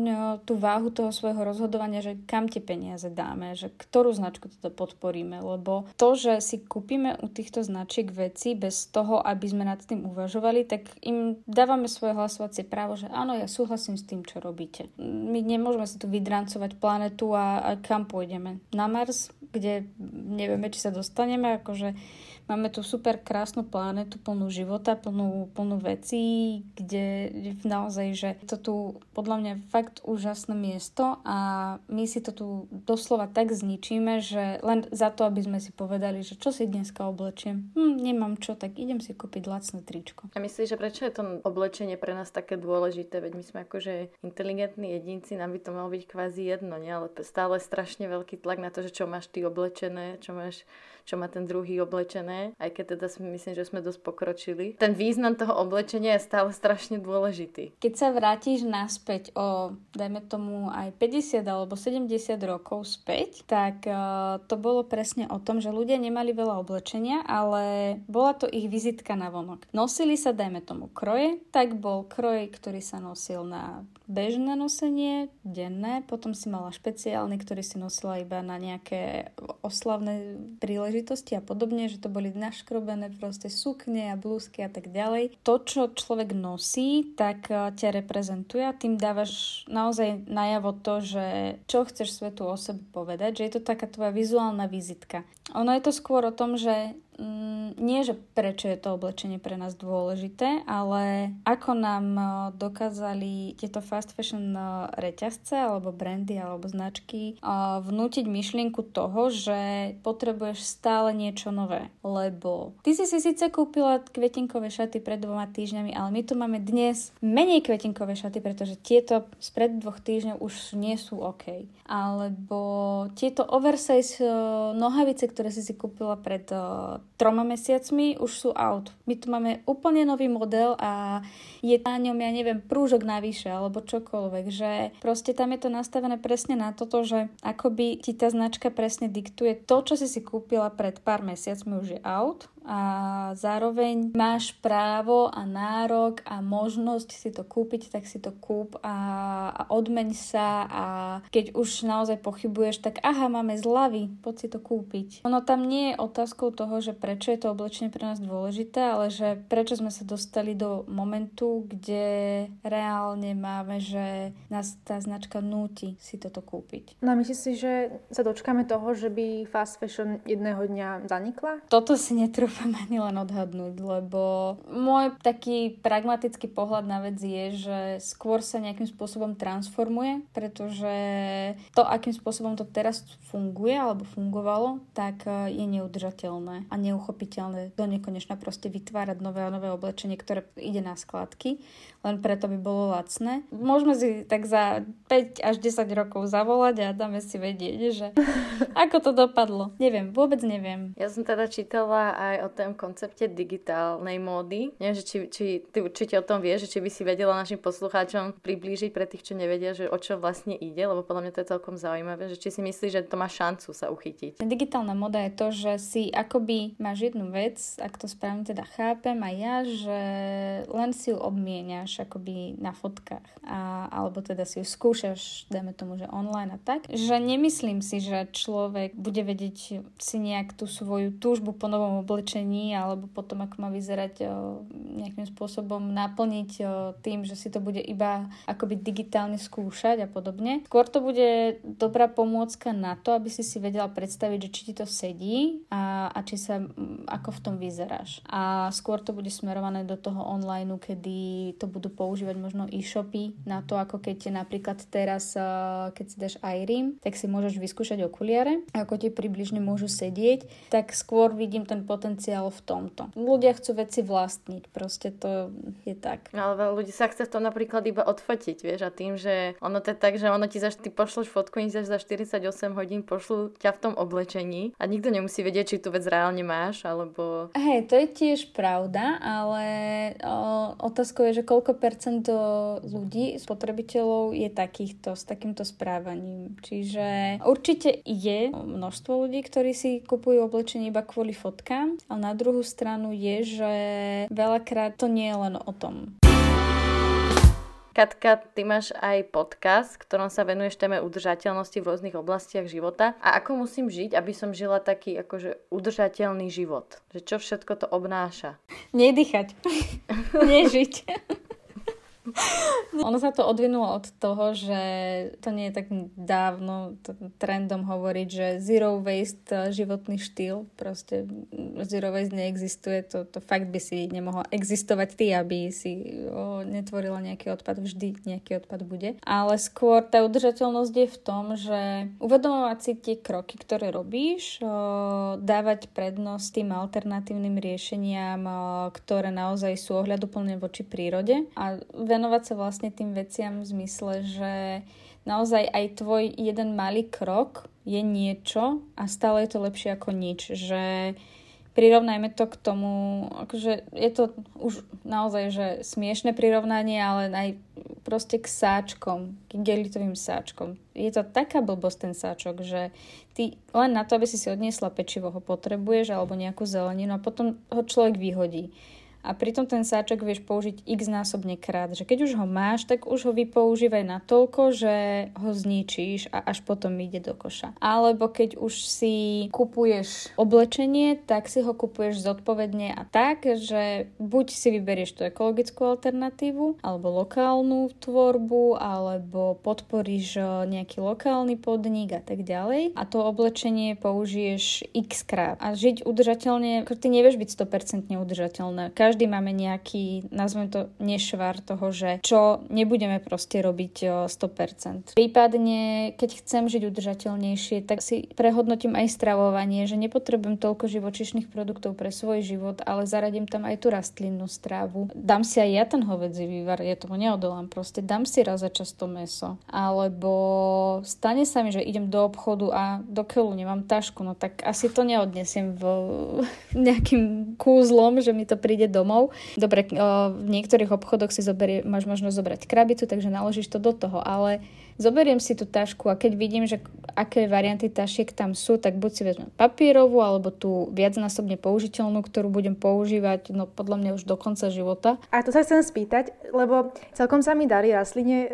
tú váhu toho svojho rozhodovania, že kam tie peniaze dáme, že ktorú značku toto podporíme, lebo to, že si kúpime u týchto značiek veci bez toho, aby sme nad tým uvažovali, tak im dávame svoje hlasovacie právo, že áno, ja súhlasím s tým, čo robíte. My nemôžeme si tu vydrancovať planetu a, a kam pôjdeme. Na Mars, kde nevieme, či sa dostaneme, akože Máme tu super krásnu planetu, plnú života, plnú, plnú vecí, kde naozaj, že to tu podľa mňa fakt úžasné miesto a my si to tu doslova tak zničíme, že len za to, aby sme si povedali, že čo si dneska oblečiem. Hm, nemám čo, tak idem si kúpiť lacné tričko. A myslíš, že prečo je to oblečenie pre nás také dôležité? Veď my sme akože inteligentní jedinci, nám by to malo byť kvázi jedno, nie? ale stále strašne veľký tlak na to, že čo máš ty oblečené, čo máš čo má ten druhý oblečené, aj keď teda si myslím, že sme dosť pokročili. Ten význam toho oblečenia je stále strašne dôležitý. Keď sa vrátiš naspäť o, dajme tomu, aj 50 alebo 70 rokov späť, tak uh, to bolo presne o tom, že ľudia nemali veľa oblečenia, ale bola to ich vizitka na vonok. Nosili sa, dajme tomu, kroje, tak bol kroj, ktorý sa nosil na bežné nosenie, denné, potom si mala špeciálny, ktorý si nosila iba na nejaké oslavné príležitosti a podobne, že to boli naškrobené proste sukne a blúzky a tak ďalej. To, čo človek nosí, tak eh, ťa reprezentuje a tým dávaš naozaj najavo to, že čo chceš svetu o sebe povedať, že je to taká tvoja vizuálna vizitka. Ono je to skôr o tom, že nie, že prečo je to oblečenie pre nás dôležité, ale ako nám e, dokázali tieto fast fashion e, reťazce alebo brandy alebo značky e, vnútiť myšlienku toho, že potrebuješ stále niečo nové. Lebo ty si si síce kúpila kvetinkové šaty pred dvoma týždňami, ale my tu máme dnes menej kvetinkové šaty, pretože tieto spred dvoch týždňov už nie sú OK. Alebo tieto oversize nohavice, ktoré si si kúpila pred troma mesiacmi už sú out. My tu máme úplne nový model a je na ňom, ja neviem, prúžok navyše alebo čokoľvek, že proste tam je to nastavené presne na toto, že akoby ti tá značka presne diktuje to, čo si si kúpila pred pár mesiacmi už je out a zároveň máš právo a nárok a možnosť si to kúpiť, tak si to kúp a, a odmeň sa a keď už naozaj pochybuješ, tak aha, máme zľavy, poď si to kúpiť. Ono tam nie je otázkou toho, že prečo je to oblečenie pre nás dôležité, ale že prečo sme sa dostali do momentu, kde reálne máme, že nás tá značka núti si toto kúpiť. No a myslíš si, že sa dočkáme toho, že by fast fashion jedného dňa zanikla? Toto si netrúfam ani len odhadnúť, lebo môj taký pragmatický pohľad na vec je, že skôr sa nejakým spôsobom transformuje, pretože to, akým spôsobom to teraz funguje alebo fungovalo, tak e, je neudržateľné a neuchopiteľné do nekonečna proste vytvárať nové a nové oblečenie, ktoré ide na skladky, len preto by bolo lacné. Môžeme si tak za 5 až 10 rokov zavolať a dáme si vedieť, že [LAUGHS] ako to dopadlo. Neviem, vôbec neviem. Ja som teda čítala aj o tom koncepte digitálnej módy. Neviem, že či, či ty určite o tom vieš, že či by si vedela našim poslucháčom priblížiť pre tých, čo nevedia, že o čo vlastne ide, lebo podľa mňa to je celkom zaujímavé, že či si myslíš, že to má šancu sa uchytiť. Digitálna moda je to, že si akoby máš jednu vec, ak to správne teda chápem aj ja, že len si ju obmieniaš akoby na fotkách a, alebo teda si ju skúšaš, dajme tomu, že online a tak, že nemyslím si, že človek bude vedieť si nejak tú svoju túžbu po novom oblečení alebo potom, ako má vyzerať o, nejakým spôsobom naplniť o, tým, že si to bude iba akoby digitálne skúšať a podobne. Skôr to bude dobrá pomôcka na to, aby si si vedela predstaviť, že či ti to sedí a, a či sa ako v tom vyzeráš. A skôr to bude smerované do toho online, kedy to budú používať možno e-shopy na to, ako keď napríklad teraz, keď si dáš iRim, tak si môžeš vyskúšať okuliare, ako ti približne môžu sedieť, tak skôr vidím ten potenciál v tomto. Ľudia chcú veci vlastniť, proste to je tak. No, ale ľudí sa chce to napríklad iba odfotiť, vieš, a tým, že ono to je tak, že ono ti za, ty pošleš fotku, oni za 48 hodín pošlu ťa v tom oblečení a nikto nemusí vedieť, či tú vec reálne máš, alebo... Hej, to je tiež pravda, ale o, otázkou je, že koľko percent ľudí, spotrebiteľov je takýchto, s takýmto správaním. Čiže určite je množstvo ľudí, ktorí si kupujú oblečenie iba kvôli fotkám, ale na druhú stranu je, že veľakrát to nie je len o tom. Katka, ty máš aj podcast, ktorom sa venuješ téme udržateľnosti v rôznych oblastiach života. A ako musím žiť, aby som žila taký akože udržateľný život? Že čo všetko to obnáša? Nedýchať. [LAUGHS] Nežiť. [LAUGHS] ono sa to odvinulo od toho, že to nie je tak dávno trendom hovoriť, že zero waste eh, životný štýl, proste zero waste neexistuje, to, to fakt by si nemohla existovať ty, aby si o, netvorila nejaký odpad, vždy nejaký odpad bude. Ale skôr tá udržateľnosť je v tom, že uvedomovať si tie kroky, ktoré robíš, o, dávať prednosť tým alternatívnym riešeniam, o, ktoré naozaj sú ohľaduplne voči prírode a venovať sa vlastne tým veciam v zmysle, že naozaj aj tvoj jeden malý krok je niečo a stále je to lepšie ako nič. Že prirovnajme to k tomu, akože je to už naozaj že smiešne prirovnanie, ale aj proste k sáčkom, k gelitovým sáčkom. Je to taká blbosť ten sáčok, že ty len na to, aby si si odniesla pečivo, ho potrebuješ alebo nejakú zeleninu a potom ho človek vyhodí a pritom ten sáčok vieš použiť x násobne krát, že keď už ho máš, tak už ho vypoužívaj na toľko, že ho zničíš a až potom ide do koša. Alebo keď už si kupuješ oblečenie, tak si ho kupuješ zodpovedne a tak, že buď si vyberieš tú ekologickú alternatívu, alebo lokálnu tvorbu, alebo podporíš nejaký lokálny podnik a tak ďalej. A to oblečenie použiješ x krát. A žiť udržateľne, ty nevieš byť 100% udržateľné každý máme nejaký, nazvem to, nešvar toho, že čo nebudeme proste robiť 100%. Prípadne, keď chcem žiť udržateľnejšie, tak si prehodnotím aj stravovanie, že nepotrebujem toľko živočišných produktov pre svoj život, ale zaradím tam aj tú rastlinnú strávu. Dám si aj ja ten hovedzí vývar, ja tomu neodolám, proste dám si raz za často meso. Alebo stane sa mi, že idem do obchodu a do keľu nemám tašku, no tak asi to neodnesiem v [LAUGHS] nejakým kúzlom, že mi to príde do domov. Dobre, v niektorých obchodoch si zoberie, máš možnosť zobrať krabicu, takže naložíš to do toho, ale zoberiem si tú tašku a keď vidím, že aké varianty tašiek tam sú, tak buď si vezmem papierovú alebo tú viacnásobne použiteľnú, ktorú budem používať no podľa mňa už do konca života. A to sa chcem spýtať, lebo celkom sa mi darí rastline e,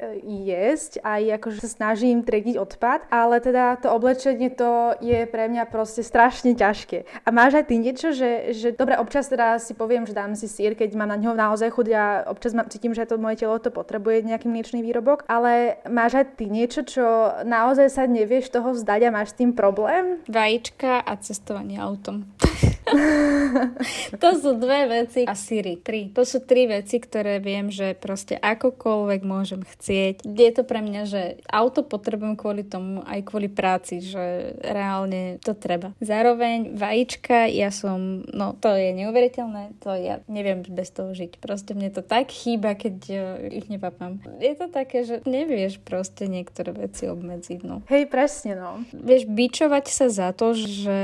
jesť aj akože sa snažím triediť odpad, ale teda to oblečenie to je pre mňa proste strašne ťažké. A máš aj ty niečo, že, že dobre, občas teda si poviem, že dám si sír, keď mám na ňo naozaj chuť a občas mám, cítim, že to moje telo to potrebuje nejaký mliečný výrobok, ale máš aj ty niečo, čo naozaj sa nevieš toho vzdať a máš s tým problém? Vajíčka a cestovanie autom. [LAUGHS] [LAUGHS] to sú dve veci a Siri. Tri. To sú tri veci, ktoré viem, že proste akokoľvek môžem chcieť. Je to pre mňa, že auto potrebujem kvôli tomu, aj kvôli práci, že reálne to treba. Zároveň vajíčka, ja som, no to je neuveriteľné, to ja neviem bez toho žiť. Proste mne to tak chýba, keď uh, ich nepapám. Je to také, že nevieš proste niektoré veci obmedziť, no. Hej, presne, no. Vieš, bičovať sa za to, že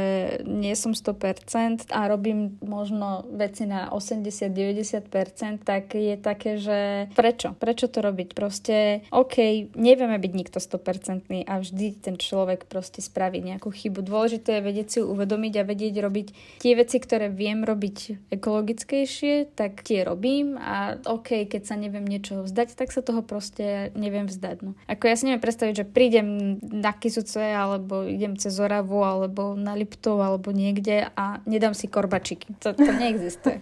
nie som 100%, a robím možno veci na 80-90%, tak je také, že prečo? Prečo to robiť? Proste, OK, nevieme byť nikto 100% a vždy ten človek proste spraví nejakú chybu. Dôležité je vedieť si uvedomiť a vedieť robiť tie veci, ktoré viem robiť ekologickejšie, tak tie robím a OK, keď sa neviem niečo vzdať, tak sa toho proste neviem vzdať. No. Ako ja si neviem predstaviť, že prídem na Kisuce alebo idem cez Oravu alebo na Liptov alebo niekde a nedám si korbačiky. To, to [LAUGHS] neexistuje.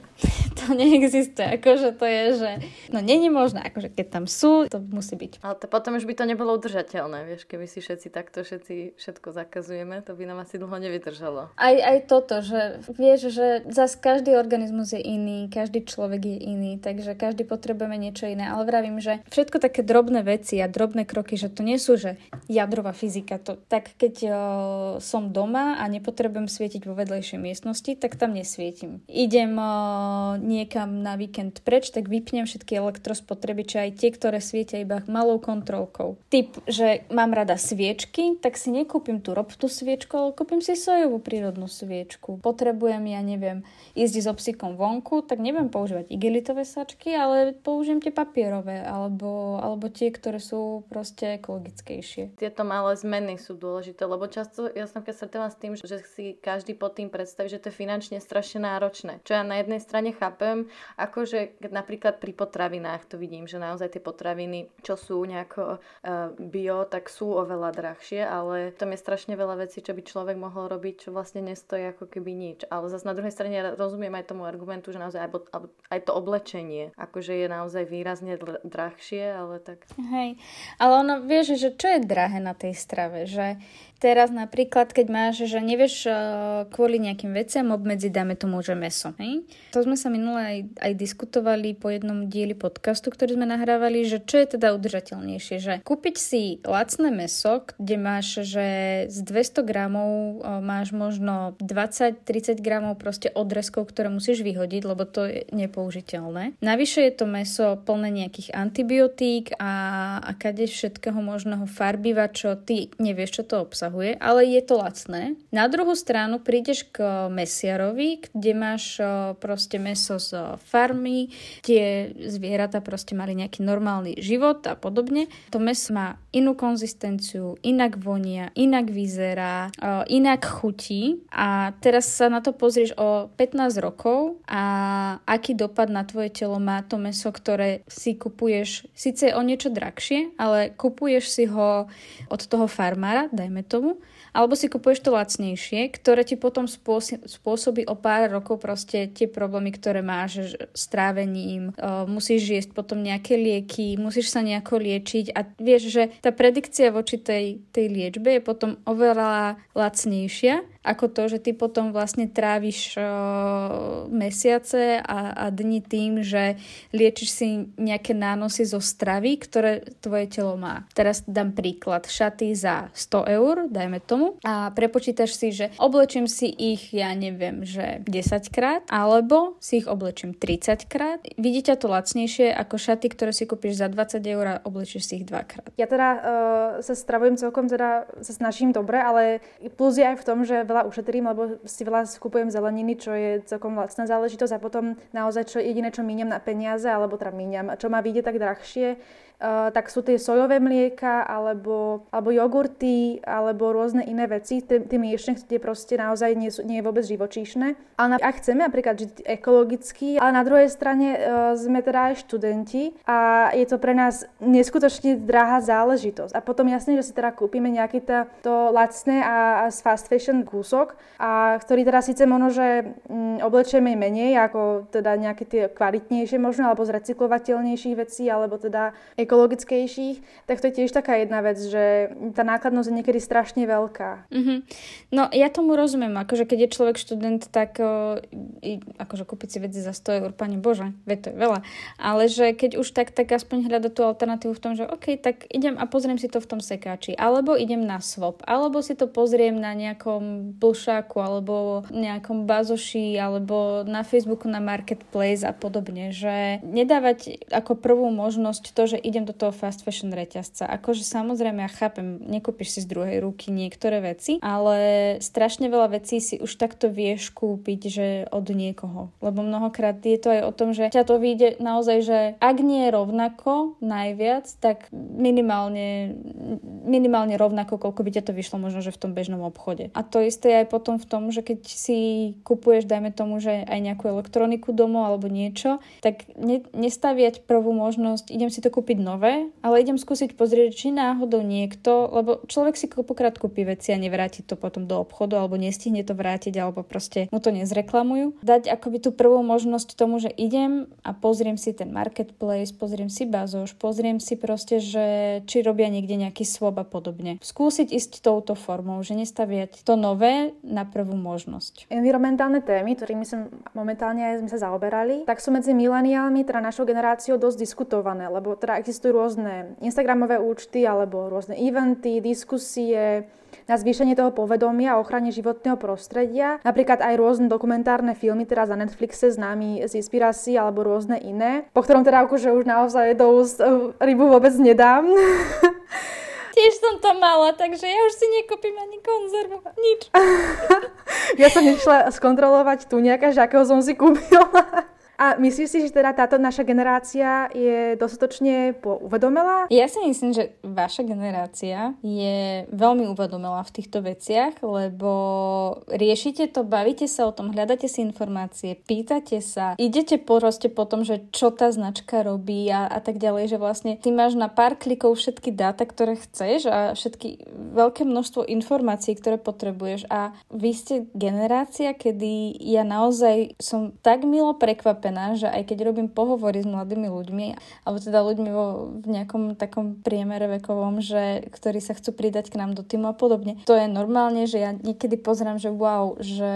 to neexistuje. Akože to je, že no není možné, akože keď tam sú, to musí byť. Ale to potom už by to nebolo udržateľné, vieš, keby si všetci takto všetci všetko zakazujeme, to by nám asi dlho nevydržalo. Aj, aj toto, že vieš, že zas každý organizmus je iný, každý človek je iný, takže každý potrebujeme niečo iné, ale vravím, že všetko také drobné veci a drobné kroky, že to nie sú, že jadrová fyzika, to tak keď o, som doma a nepotrebujem svietiť vo vedlejšej miestnosti, miestnosti, tak tam nesvietim. Idem uh, niekam na víkend preč, tak vypnem všetky elektrospotrebiče, aj tie, ktoré svietia iba malou kontrolkou. Typ, že mám rada sviečky, tak si nekúpim tú roptú sviečku, ale kúpim si sojovú prírodnú sviečku. Potrebujem, ja neviem, ísť so psíkom vonku, tak neviem používať igelitové sačky, ale použijem tie papierové, alebo, alebo tie, ktoré sú proste ekologickejšie. Tieto malé zmeny sú dôležité, lebo často ja som keď sa s tým, že si každý pod tým predstaví, že to je finančne strašne náročné. Čo ja na jednej strane chápem, akože napríklad pri potravinách to vidím, že naozaj tie potraviny, čo sú nejako uh, bio, tak sú oveľa drahšie, ale tam je strašne veľa vecí, čo by človek mohol robiť, čo vlastne nestojí ako keby nič. Ale zase na druhej strane ja rozumiem aj tomu argumentu, že naozaj aj, aj to oblečenie, akože je naozaj výrazne drahšie, ale tak... Hej, ale ono, vieš, že čo je drahé na tej strave, že Teraz napríklad, keď máš, že nevieš uh, kvôli nejakým veciam obmedziť, dáme tomu, že meso. Hej? To sme sa minule aj, aj diskutovali po jednom dieli podcastu, ktorý sme nahrávali, že čo je teda udržateľnejšie, že kúpiť si lacné meso, kde máš, že z 200 gramov uh, máš možno 20-30 gramov proste odrezkov, ktoré musíš vyhodiť, lebo to je nepoužiteľné. Navyše je to meso plné nejakých antibiotík a, a kade všetkého možného farbiva, čo ty nevieš, čo to obsahuje obsahuje, ale je to lacné. Na druhú stranu prídeš k mesiarovi, kde máš proste meso z farmy, tie zvieratá proste mali nejaký normálny život a podobne. To meso má inú konzistenciu, inak vonia, inak vyzerá, inak chutí a teraz sa na to pozrieš o 15 rokov a aký dopad na tvoje telo má to meso, ktoré si kupuješ síce o niečo drahšie, ale kupuješ si ho od toho farmára, dajme to tomu, alebo si kupuješ to lacnejšie, ktoré ti potom spôsobí o pár rokov proste tie problémy, ktoré máš s trávením, uh, musíš jesť potom nejaké lieky, musíš sa nejako liečiť a vieš, že tá predikcia voči tej, tej liečbe je potom oveľa lacnejšia ako to, že ty potom vlastne tráviš mesiace a, a dni tým, že liečiš si nejaké nánosy zo stravy, ktoré tvoje telo má. Teraz dám príklad. Šaty za 100 eur, dajme tomu, a prepočítaš si, že oblečím si ich, ja neviem, že 10 krát, alebo si ich oblečím 30 krát. Vidíte to lacnejšie ako šaty, ktoré si kúpiš za 20 eur a oblečíš si ich dvakrát. Ja teda uh, sa stravujem celkom, teda sa snažím dobre, ale plus je aj v tom, že veľa ušetrím, lebo si veľa skupujem zeleniny, čo je celkom vlastná záležitosť a potom naozaj čo jediné, čo míňam na peniaze, alebo teda míňam, čo ma vyjde tak drahšie, Uh, tak sú tie sojové mlieka, alebo, alebo jogurty, alebo rôzne iné veci, tie, tie miešne, kde proste naozaj nie, sú, nie je vôbec živočíšne. Ale ak chceme napríklad žiť ekologicky, ale na druhej strane uh, sme teda aj študenti a je to pre nás neskutočne drahá záležitosť. A potom jasne, že si teda kúpime nejaký to, to lacné a, a fast fashion kúsok, a ktorý teda síce možno, že mm, oblečieme menej ako teda nejaké tie kvalitnejšie možno, alebo z recyklovateľnejších vecí, alebo teda ekologickejších, tak to je tiež taká jedna vec, že tá nákladnosť je niekedy strašne veľká. Mm-hmm. No ja tomu rozumiem, akože keď je človek študent, tak o, i, akože kúpiť si veci za 100 eur, pani Bože, ve to je veľa. Ale že keď už tak, tak aspoň hľada tú alternatívu v tom, že OK, tak idem a pozriem si to v tom sekáči, alebo idem na swap, alebo si to pozriem na nejakom blšáku, alebo nejakom bazoši, alebo na Facebooku na Marketplace a podobne, že nedávať ako prvú možnosť to, že idem do toho fast fashion reťazca. Akože samozrejme, ja chápem, nekúpiš si z druhej ruky niektoré veci, ale strašne veľa vecí si už takto vieš kúpiť, že od niekoho. Lebo mnohokrát je to aj o tom, že ťa to vyjde naozaj, že ak nie je rovnako najviac, tak minimálne, minimálne rovnako, koľko by ťa to vyšlo možno, že v tom bežnom obchode. A to isté aj potom v tom, že keď si kupuješ, dajme tomu, že aj nejakú elektroniku domov alebo niečo, tak ne, nestaviať prvú možnosť, idem si to kúpiť nové, ale idem skúsiť pozrieť, či náhodou niekto, lebo človek si koľkokrát kúpi veci a nevráti to potom do obchodu, alebo nestihne to vrátiť, alebo proste mu to nezreklamujú. Dať akoby tú prvú možnosť tomu, že idem a pozriem si ten marketplace, pozriem si bazoš, pozriem si proste, že či robia niekde nejaký swap a podobne. Skúsiť ísť touto formou, že nestaviať to nové na prvú možnosť. Environmentálne témy, ktorými sme momentálne aj sme sa zaoberali, tak sú medzi mileniálmi, teda našou generáciou dosť diskutované, lebo teda existujú rôzne Instagramové účty alebo rôzne eventy, diskusie, na zvýšenie toho povedomia o ochrane životného prostredia. Napríklad aj rôzne dokumentárne filmy, teraz na Netflixe známy z inspirácií alebo rôzne iné, po ktorom teda akože už naozaj do úst uh, rybu vôbec nedám. [LAUGHS] Tiež som to mala, takže ja už si nekúpim ani konzervu. Nič. [LAUGHS] ja som nešla skontrolovať tu nejaká, že akého som si kúpila. A myslíš si, že teda táto naša generácia je dostatočne uvedomelá? Ja si myslím, že vaša generácia je veľmi uvedomelá v týchto veciach, lebo riešite to, bavíte sa o tom, hľadáte si informácie, pýtate sa, idete proste po tom, že čo tá značka robí a, a tak ďalej, že vlastne ty máš na pár klikov všetky dáta, ktoré chceš a všetky veľké množstvo informácií, ktoré potrebuješ a vy ste generácia, kedy ja naozaj som tak milo prekvapená prekvapená, že aj keď robím pohovory s mladými ľuďmi, alebo teda ľuďmi vo, v nejakom takom priemere vekovom, že, ktorí sa chcú pridať k nám do týmu a podobne, to je normálne, že ja niekedy pozerám, že wow, že,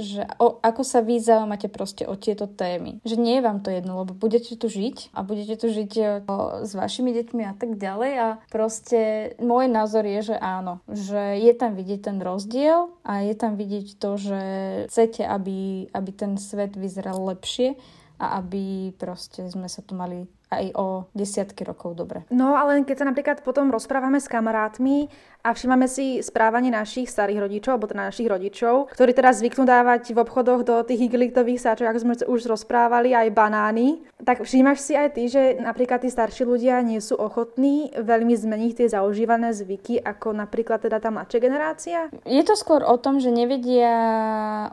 že o, ako sa vy zaujímate proste o tieto témy. Že nie je vám to jedno, lebo budete tu žiť a budete tu žiť o, s vašimi deťmi a tak ďalej a proste môj názor je, že áno, že je tam vidieť ten rozdiel a je tam vidieť to, že chcete, aby, aby ten svet vyzeral lepšie a aby proste sme sa tu mali aj o desiatky rokov dobre. No ale keď sa napríklad potom rozprávame s kamarátmi a všímame si správanie našich starých rodičov, alebo teda našich rodičov, ktorí teraz zvyknú dávať v obchodoch do tých igelitových sáčok, ako sme už rozprávali, aj banány, tak všímaš si aj ty, že napríklad tí starší ľudia nie sú ochotní veľmi zmeniť tie zaužívané zvyky, ako napríklad teda tá mladšia generácia? Je to skôr o tom, že nevedia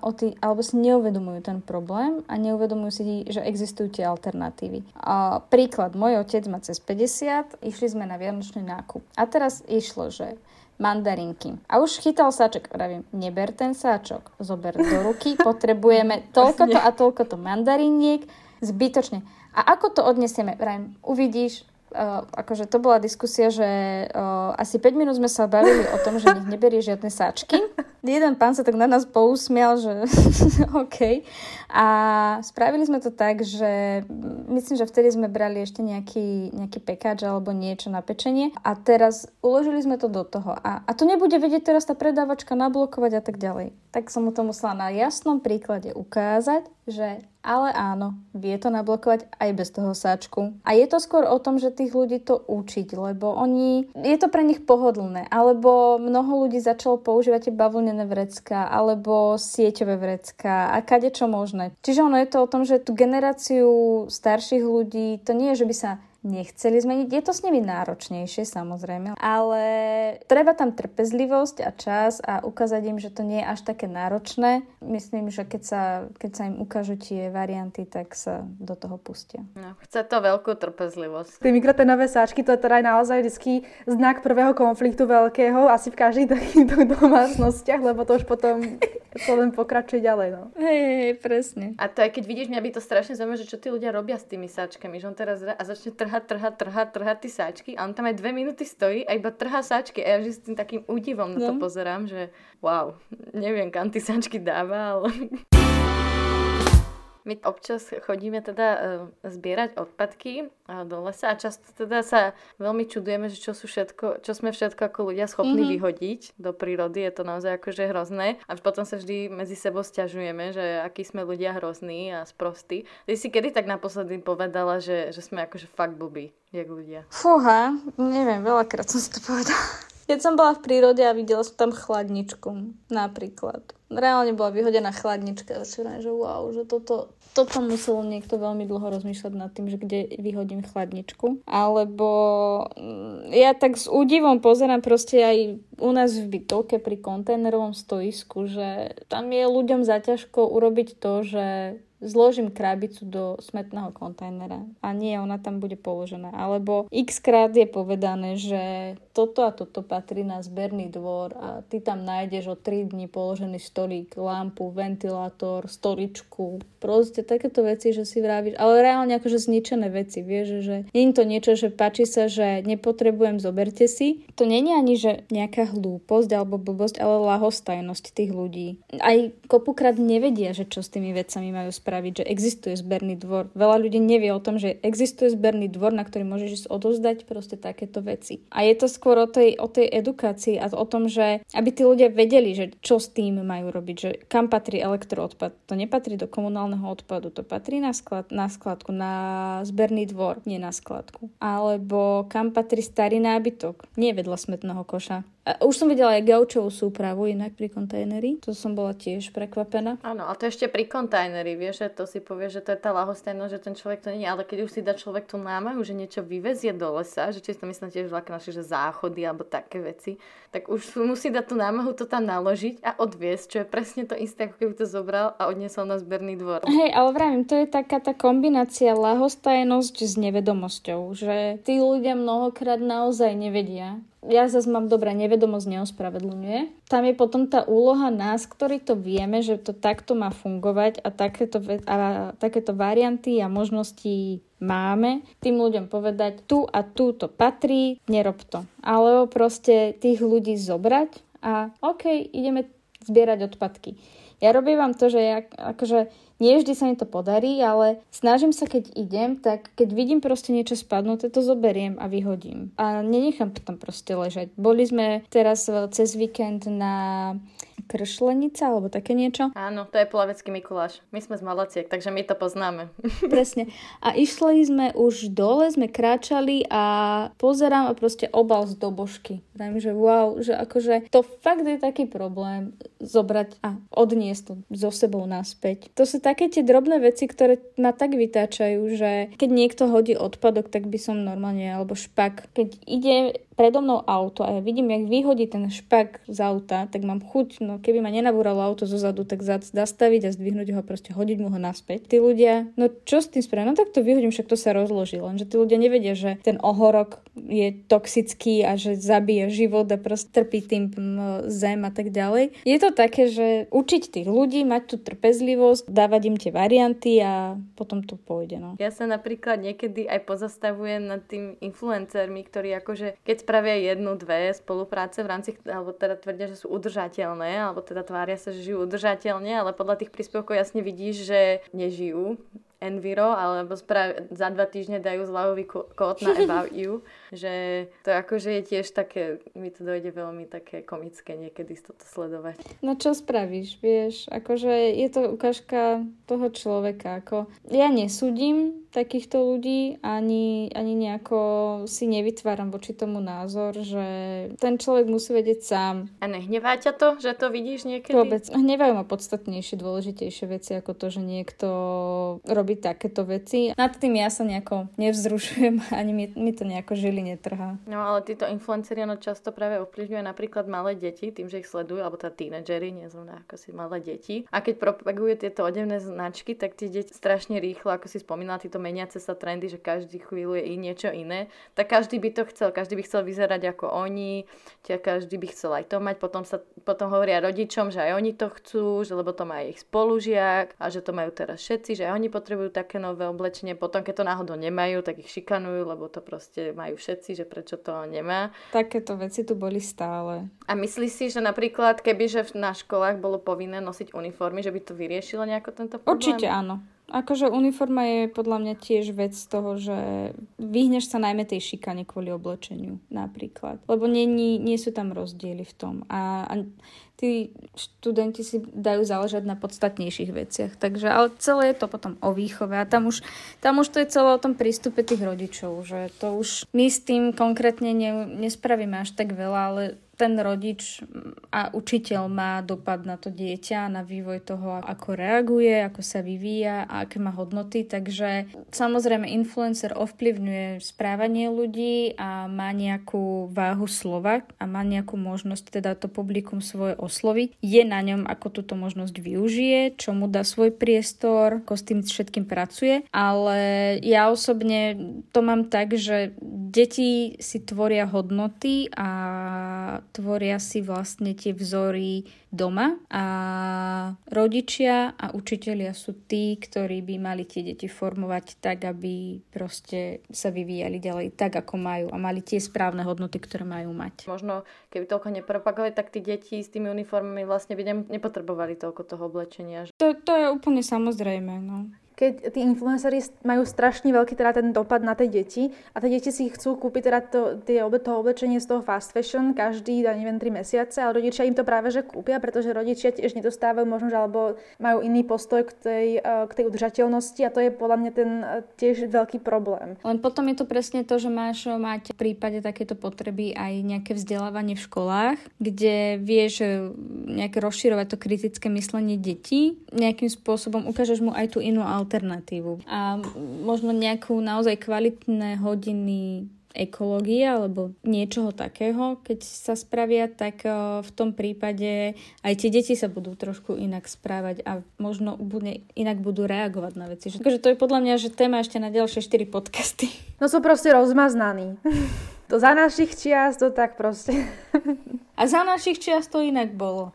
o tý, alebo si neuvedomujú ten problém a neuvedomujú si, že existujú tie alternatívy. A príklad, môj otec má cez 50, išli sme na vianočný nákup. A teraz išlo, že mandarinky. A už chytal sáčok. Pravím, neber ten sáčok, zober do [LAUGHS] ruky, potrebujeme toľko to a toľko to mandariniek, zbytočne. A ako to odnesieme? Pravím, uvidíš, Uh, akože to bola diskusia, že uh, asi 5 minút sme sa bavili o tom, že nech neberie žiadne sáčky. Jeden pán sa tak na nás pousmial, že [LAUGHS] OK. A spravili sme to tak, že myslím, že vtedy sme brali ešte nejaký, nejaký pekáč alebo niečo na pečenie a teraz uložili sme to do toho. A, a to nebude vedieť teraz tá predávačka nablokovať a tak ďalej. Tak som mu to musela na jasnom príklade ukázať, že ale áno, vie to nablokovať aj bez toho sáčku. A je to skôr o tom, že tých ľudí to učiť, lebo oni, je to pre nich pohodlné, alebo mnoho ľudí začalo používať bavlnené vrecka, alebo sieťové vrecka a kade čo možné. Čiže ono je to o tom, že tú generáciu starších ľudí, to nie je, že by sa nechceli zmeniť. Je to s nimi náročnejšie samozrejme, ale treba tam trpezlivosť a čas a ukázať im, že to nie je až také náročné. Myslím, že keď sa, keď sa im ukážu tie varianty, tak sa do toho pustia. No, chce to veľkú trpezlivosť. Tie mikrotenové sáčky, to je teda aj naozaj vždy znak prvého konfliktu veľkého, asi v každej [LAUGHS] takýchto domácnostiach, lebo to už potom to len pokračuje ďalej. No. Hej, hej, presne. A to aj keď vidíš, mňa by to strašne zaujímavé, že čo tí ľudia robia s tými sáčkami, že on teraz a začne trhať, trhať, trhať, trhať tie sáčky a on tam aj dve minúty stojí a iba trhá sáčky a ja vždy s tým takým údivom na to no. pozerám, že wow, neviem, kam tie sáčky dáva, ale... My občas chodíme teda uh, zbierať odpadky uh, do lesa a často teda sa veľmi čudujeme, že čo, sú všetko, čo sme všetko ako ľudia schopní mm-hmm. vyhodiť do prírody. Je to naozaj akože hrozné. A potom sa vždy medzi sebou stiažujeme, že akí sme ľudia hrozní a sprostí. Ty si kedy tak naposledy povedala, že, že sme akože fakt blbí, jak ľudia? Fúha, neviem, veľakrát som si to povedala. Keď som bola v prírode a videla som tam chladničku, napríklad. Reálne bola vyhodená chladnička, že wow, že toto, toto muselo niekto veľmi dlho rozmýšľať nad tým, že kde vyhodím chladničku. Alebo mm, ja tak s údivom pozerám proste aj u nás v bytovke pri kontajnerovom stoisku, že tam je ľuďom zaťažko urobiť to, že zložím krabicu do smetného kontajnera a nie, ona tam bude položená. Alebo x krát je povedané, že toto a toto patrí na zberný dvor a ty tam nájdeš o 3 dní položený stolík, lampu, ventilátor, stoličku. Proste takéto veci, že si vravíš, ale reálne akože zničené veci, vieš, že nie je to niečo, že páči sa, že nepotrebujem, zoberte si. To není ani, že nejaká hlúposť alebo blbosť, ale lahostajnosť tých ľudí. Aj kopukrát nevedia, že čo s tými vecami majú spraviť spraviť, že existuje zberný dvor. Veľa ľudí nevie o tom, že existuje zberný dvor, na ktorý môžeš ísť odozdať proste takéto veci. A je to skôr o tej, o tej edukácii a o tom, že aby tí ľudia vedeli, že čo s tým majú robiť, že kam patrí elektroodpad. To nepatrí do komunálneho odpadu, to patrí na, sklad, na skladku, na zberný dvor, nie na skladku. Alebo kam patrí starý nábytok, nie vedľa smetného koša. A už som videla aj gaučovú súpravu inak pri kontajneri. To som bola tiež prekvapená. Áno, ale to ešte pri kontajneri, vieš, že to si povie, že to je tá lahostajnosť, že ten človek to nie, ale keď už si dá človek tú námahu, že niečo vyvezie do lesa, že či to myslím tiež veľké naše, že záchody alebo také veci, tak už musí dať tú námahu to tam naložiť a odviesť, čo je presne to isté, ako keby to zobral a odniesol na zberný dvor. Hej, ale vravím, to je taká tá kombinácia lahostajnosť s nevedomosťou, že tí ľudia mnohokrát naozaj nevedia, ja zase mám dobré nevedomosť neospravedlňuje. Tam je potom tá úloha nás, ktorí to vieme, že to takto má fungovať a takéto, a takéto varianty a možnosti máme, tým ľuďom povedať, tu a tu to patrí, nerob to. Alebo proste tých ľudí zobrať a OK, ideme zbierať odpadky. Ja robím vám to, že ja akože nie vždy sa mi to podarí, ale snažím sa, keď idem, tak keď vidím proste niečo spadnuté, to zoberiem a vyhodím. A nenechám tam proste ležať. Boli sme teraz cez víkend na kršlenica alebo také niečo. Áno, to je plavecký Mikuláš. My sme z Malaciek, takže my to poznáme. [LAUGHS] Presne. A išli sme už dole, sme kráčali a pozerám a proste obal z dobožky. Viem, že wow, že akože to fakt je taký problém zobrať a odniesť to so sebou naspäť. To sú také tie drobné veci, ktoré ma tak vytáčajú, že keď niekto hodí odpadok, tak by som normálne, alebo špak. Keď ide predo mnou auto a ja vidím, jak vyhodí ten špak z auta, tak mám chuť, no keby ma nenabúralo auto zo zadu, tak zastaviť a zdvihnúť ho, proste hodiť mu ho naspäť. Tí ľudia, no čo s tým spravím? No tak to vyhodím, však to sa rozloží, lenže tí ľudia nevedia, že ten ohorok je toxický a že zabije život a proste trpí tým zem a tak ďalej. Je to také, že učiť tých ľudí, mať tú trpezlivosť, dávať im tie varianty a potom to pôjde. No. Ja sa napríklad niekedy aj pozastavujem nad tým influencermi, ktorí akože keď spravia jednu, dve spolupráce v rámci, alebo teda tvrdia, že sú udržateľné, alebo teda tvária sa, že žijú udržateľne, ale podľa tých príspevkov jasne vidíš, že nežijú Enviro, alebo spra- za dva týždne dajú zľahový kód na [LAUGHS] About You, že to akože je tiež také, mi to dojde veľmi také komické niekedy toto sledovať. No čo spravíš, vieš, akože je to ukážka toho človeka, ako ja nesúdim takýchto ľudí, ani, ani nejako si nevytváram voči tomu názor, že ten človek musí vedieť sám. A nehnevá ťa to, že to vidíš niekedy? Vôbec. Hnevajú ma podstatnejšie, dôležitejšie veci ako to, že niekto robí takéto veci. Nad tým ja sa nejako nevzrušujem, [LAUGHS] ani mi, mi to nejako žili netrhá. No ale títo influenceri no často práve ovplyvňujú napríklad malé deti, tým, že ich sledujú, alebo tá tínedžery, nie znamená ako si malé deti. A keď propagujú tieto odevné značky, tak tie deti strašne rýchlo, ako si spomínala, títo meniace sa trendy, že každý chvíľu je i niečo iné, tak každý by to chcel, každý by chcel vyzerať ako oni, tia každý by chcel aj to mať, potom, sa, potom hovoria rodičom, že aj oni to chcú, že lebo to má ich spolužiak a že to majú teraz všetci, že aj oni potrebujú také nové oblečenie, potom keď to náhodou nemajú, tak ich šikanujú, lebo to proste majú všetci, že prečo to nemá. Takéto veci tu boli stále. A myslíš si, že napríklad, keby že na školách bolo povinné nosiť uniformy, že by to vyriešilo nejako tento problém? Určite áno. Akože uniforma je podľa mňa tiež vec z toho, že vyhneš sa najmä tej šikane kvôli oblečeniu napríklad. Lebo nie, nie, nie sú tam rozdiely v tom. A, a tí študenti si dajú záležať na podstatnejších veciach. Takže, ale celé je to potom o výchove a tam už, tam už to je celé o tom prístupe tých rodičov, že to už my s tým konkrétne ne, nespravíme až tak veľa, ale ten rodič a učiteľ má dopad na to dieťa, na vývoj toho, ako reaguje, ako sa vyvíja a aké má hodnoty. Takže samozrejme influencer ovplyvňuje správanie ľudí a má nejakú váhu slova a má nejakú možnosť teda to publikum svoje osloviť. Je na ňom, ako túto možnosť využije, čo mu dá svoj priestor, ako s tým všetkým pracuje. Ale ja osobne to mám tak, že deti si tvoria hodnoty a tvoria si vlastne tie vzory doma a rodičia a učitelia sú tí, ktorí by mali tie deti formovať tak, aby proste sa vyvíjali ďalej tak, ako majú a mali tie správne hodnoty, ktoré majú mať. Možno keby toľko nepropagovali, tak tí deti s tými uniformami vlastne by nepotrebovali toľko toho oblečenia. To, to je úplne samozrejme, no keď tí influenceri majú strašne veľký teda ten dopad na tie deti a tie deti si chcú kúpiť teda to, tie, to oblečenie z toho fast fashion každý, da neviem, 3 mesiace, ale rodičia im to práve že kúpia, pretože rodičia tiež nedostávajú možno, alebo majú iný postoj k tej, e, k tej udržateľnosti a to je podľa mňa ten e, tiež veľký problém. Len potom je to presne to, že máš mať v prípade takéto potreby aj nejaké vzdelávanie v školách, kde vieš e, nejaké rozširovať to kritické myslenie detí, nejakým spôsobom ukážeš mu aj tú inú alternatívu alternatívu. A možno nejakú naozaj kvalitné hodiny ekológie alebo niečoho takého, keď sa spravia, tak e, v tom prípade aj tie deti sa budú trošku inak správať a možno bude, inak budú reagovať na veci. Takže to je podľa mňa, že téma ešte na ďalšie 4 podcasty. No sú proste rozmaznaní. To za našich čias to tak proste. A za našich čias to inak bolo.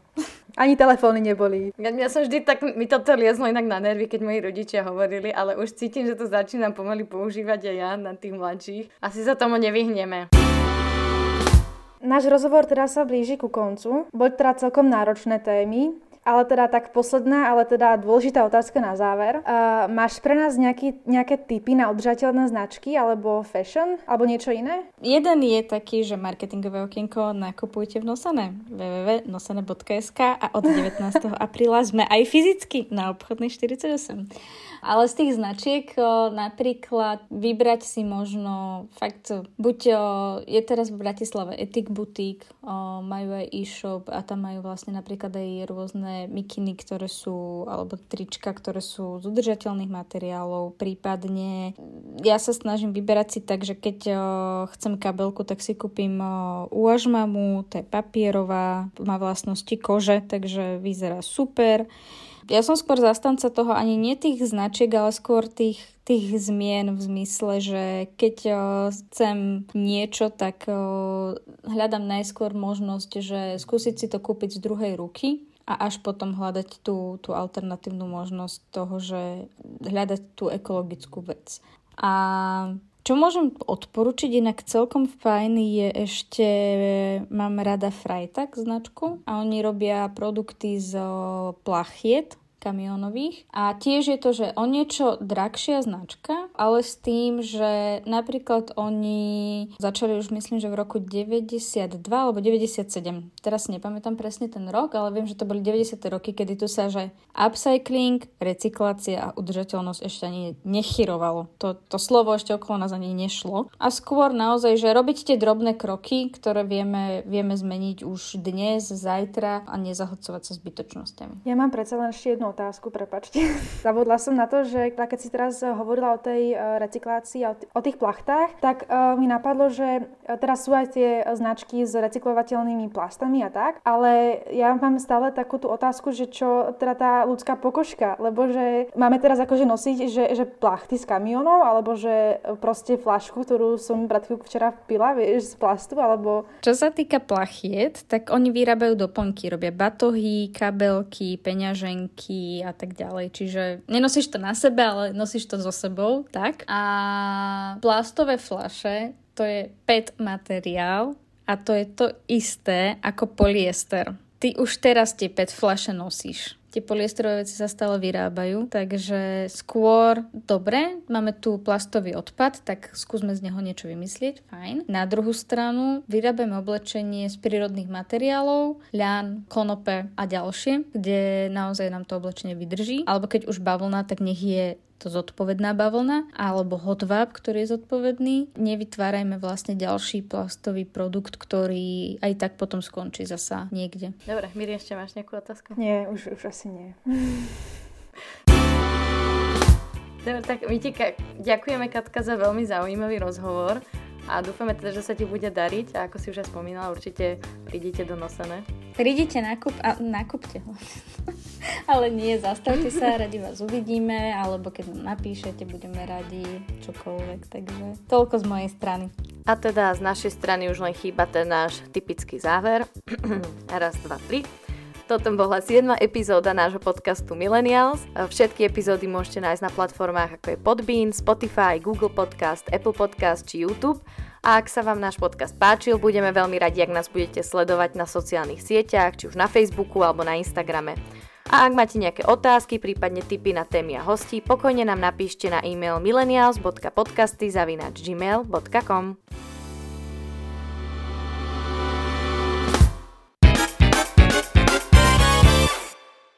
Ani telefóny neboli. Ja, ja som vždy tak, mi toto liezlo inak na nervy, keď moji rodičia hovorili, ale už cítim, že to začínam pomaly používať aj ja na tých mladších. Asi sa tomu nevyhneme. Náš rozhovor teraz sa blíži ku koncu. Boli teda celkom náročné témy. Ale teda tak posledná, ale teda dôležitá otázka na záver. Uh, máš pre nás nejaký, nejaké typy na udržateľné značky alebo fashion alebo niečo iné? Jeden je taký, že marketingové okienko nakupujte v Nosane www.nosane.sk a od [LAUGHS] 19. apríla sme aj fyzicky na obchodnej 48. Ale z tých značiek napríklad vybrať si možno fakt, buď je teraz v Bratislave Ethic Boutique, majú aj e-shop a tam majú vlastne napríklad aj rôzne mikiny, ktoré sú, alebo trička, ktoré sú z udržateľných materiálov, prípadne ja sa snažím vyberať si tak, že keď chcem kabelku, tak si kúpim uažmamu, to je papierová, má vlastnosti kože, takže vyzerá super. Ja som skôr zastanca toho ani nie tých značiek, ale skôr tých, tých zmien v zmysle, že keď o, chcem niečo, tak o, hľadám najskôr možnosť, že skúsiť si to kúpiť z druhej ruky a až potom hľadať tú, tú alternatívnu možnosť toho, že hľadať tú ekologickú vec. A čo môžem odporučiť, inak celkom fajn je ešte, mám rada Freitag značku a oni robia produkty z plachiet, kamionových. A tiež je to, že o niečo drahšia značka, ale s tým, že napríklad oni začali už myslím, že v roku 92 alebo 97. Teraz si nepamätám presne ten rok, ale viem, že to boli 90. roky, kedy tu sa, že upcycling, recyklácia a udržateľnosť ešte ani nechyrovalo. To, to slovo ešte okolo nás ani nešlo. A skôr naozaj, že robiť tie drobné kroky, ktoré vieme, vieme zmeniť už dnes, zajtra a nezahodcovať sa zbytočnosťami. Ja mám predsa len ešte jednu otázku, prepačte. [LAUGHS] Zavodla som na to, že keď si teraz hovorila o tej e, recyklácii a o tých plachtách, tak uh, mi napadlo, že teraz sú aj tie značky s recyklovateľnými plastami a tak, ale ja mám stále takú tú otázku, že čo teda tá ľudská pokožka, lebo že máme teraz akože nosiť, že, že plachty z kamionov, alebo že proste flašku, ktorú som pred včera pila, vieš, z plastu, alebo... Čo sa týka plachiet, tak oni vyrábajú doplnky, robia batohy, kabelky, peňaženky a tak ďalej. Čiže nenosíš to na sebe, ale nosíš to so sebou, tak? A plastové flaše, to je PET materiál a to je to isté ako polyester. Ty už teraz tie PET flaše nosíš tie poliesterové veci sa stále vyrábajú, takže skôr dobre, máme tu plastový odpad, tak skúsme z neho niečo vymyslieť, fajn. Na druhú stranu vyrábame oblečenie z prírodných materiálov, ľan, konope a ďalšie, kde naozaj nám to oblečenie vydrží, alebo keď už bavlna, tak nech je to zodpovedná bavlna alebo hotwab, ktorý je zodpovedný. Nevytvárajme vlastne ďalší plastový produkt, ktorý aj tak potom skončí zasa niekde. Dobre, Miri, ešte máš nejakú otázku? Nie, už, už asi nie. Dobre, tak my ti ka- ďakujeme Katka za veľmi zaujímavý rozhovor a dúfame teda, že sa ti bude dariť a ako si už aj spomínala, určite prídete do Nosené. Prídite, nakup, a, nakupte ho. [LAUGHS] Ale nie, zastavte sa, radi vás uvidíme, alebo keď nám napíšete, budeme radi čokoľvek, takže toľko z mojej strany. A teda z našej strany už len chýba ten náš typický záver. [CLEARS THROAT] Raz, dva, tri. Toto bola 7. epizóda nášho podcastu Millennials. Všetky epizódy môžete nájsť na platformách ako je Podbean, Spotify, Google Podcast, Apple Podcast či YouTube. A ak sa vám náš podcast páčil, budeme veľmi radi, ak nás budete sledovať na sociálnych sieťach, či už na Facebooku alebo na Instagrame. A ak máte nejaké otázky, prípadne tipy na témy a hostí, pokojne nám napíšte na e-mail millennials.podcasty.gmail.com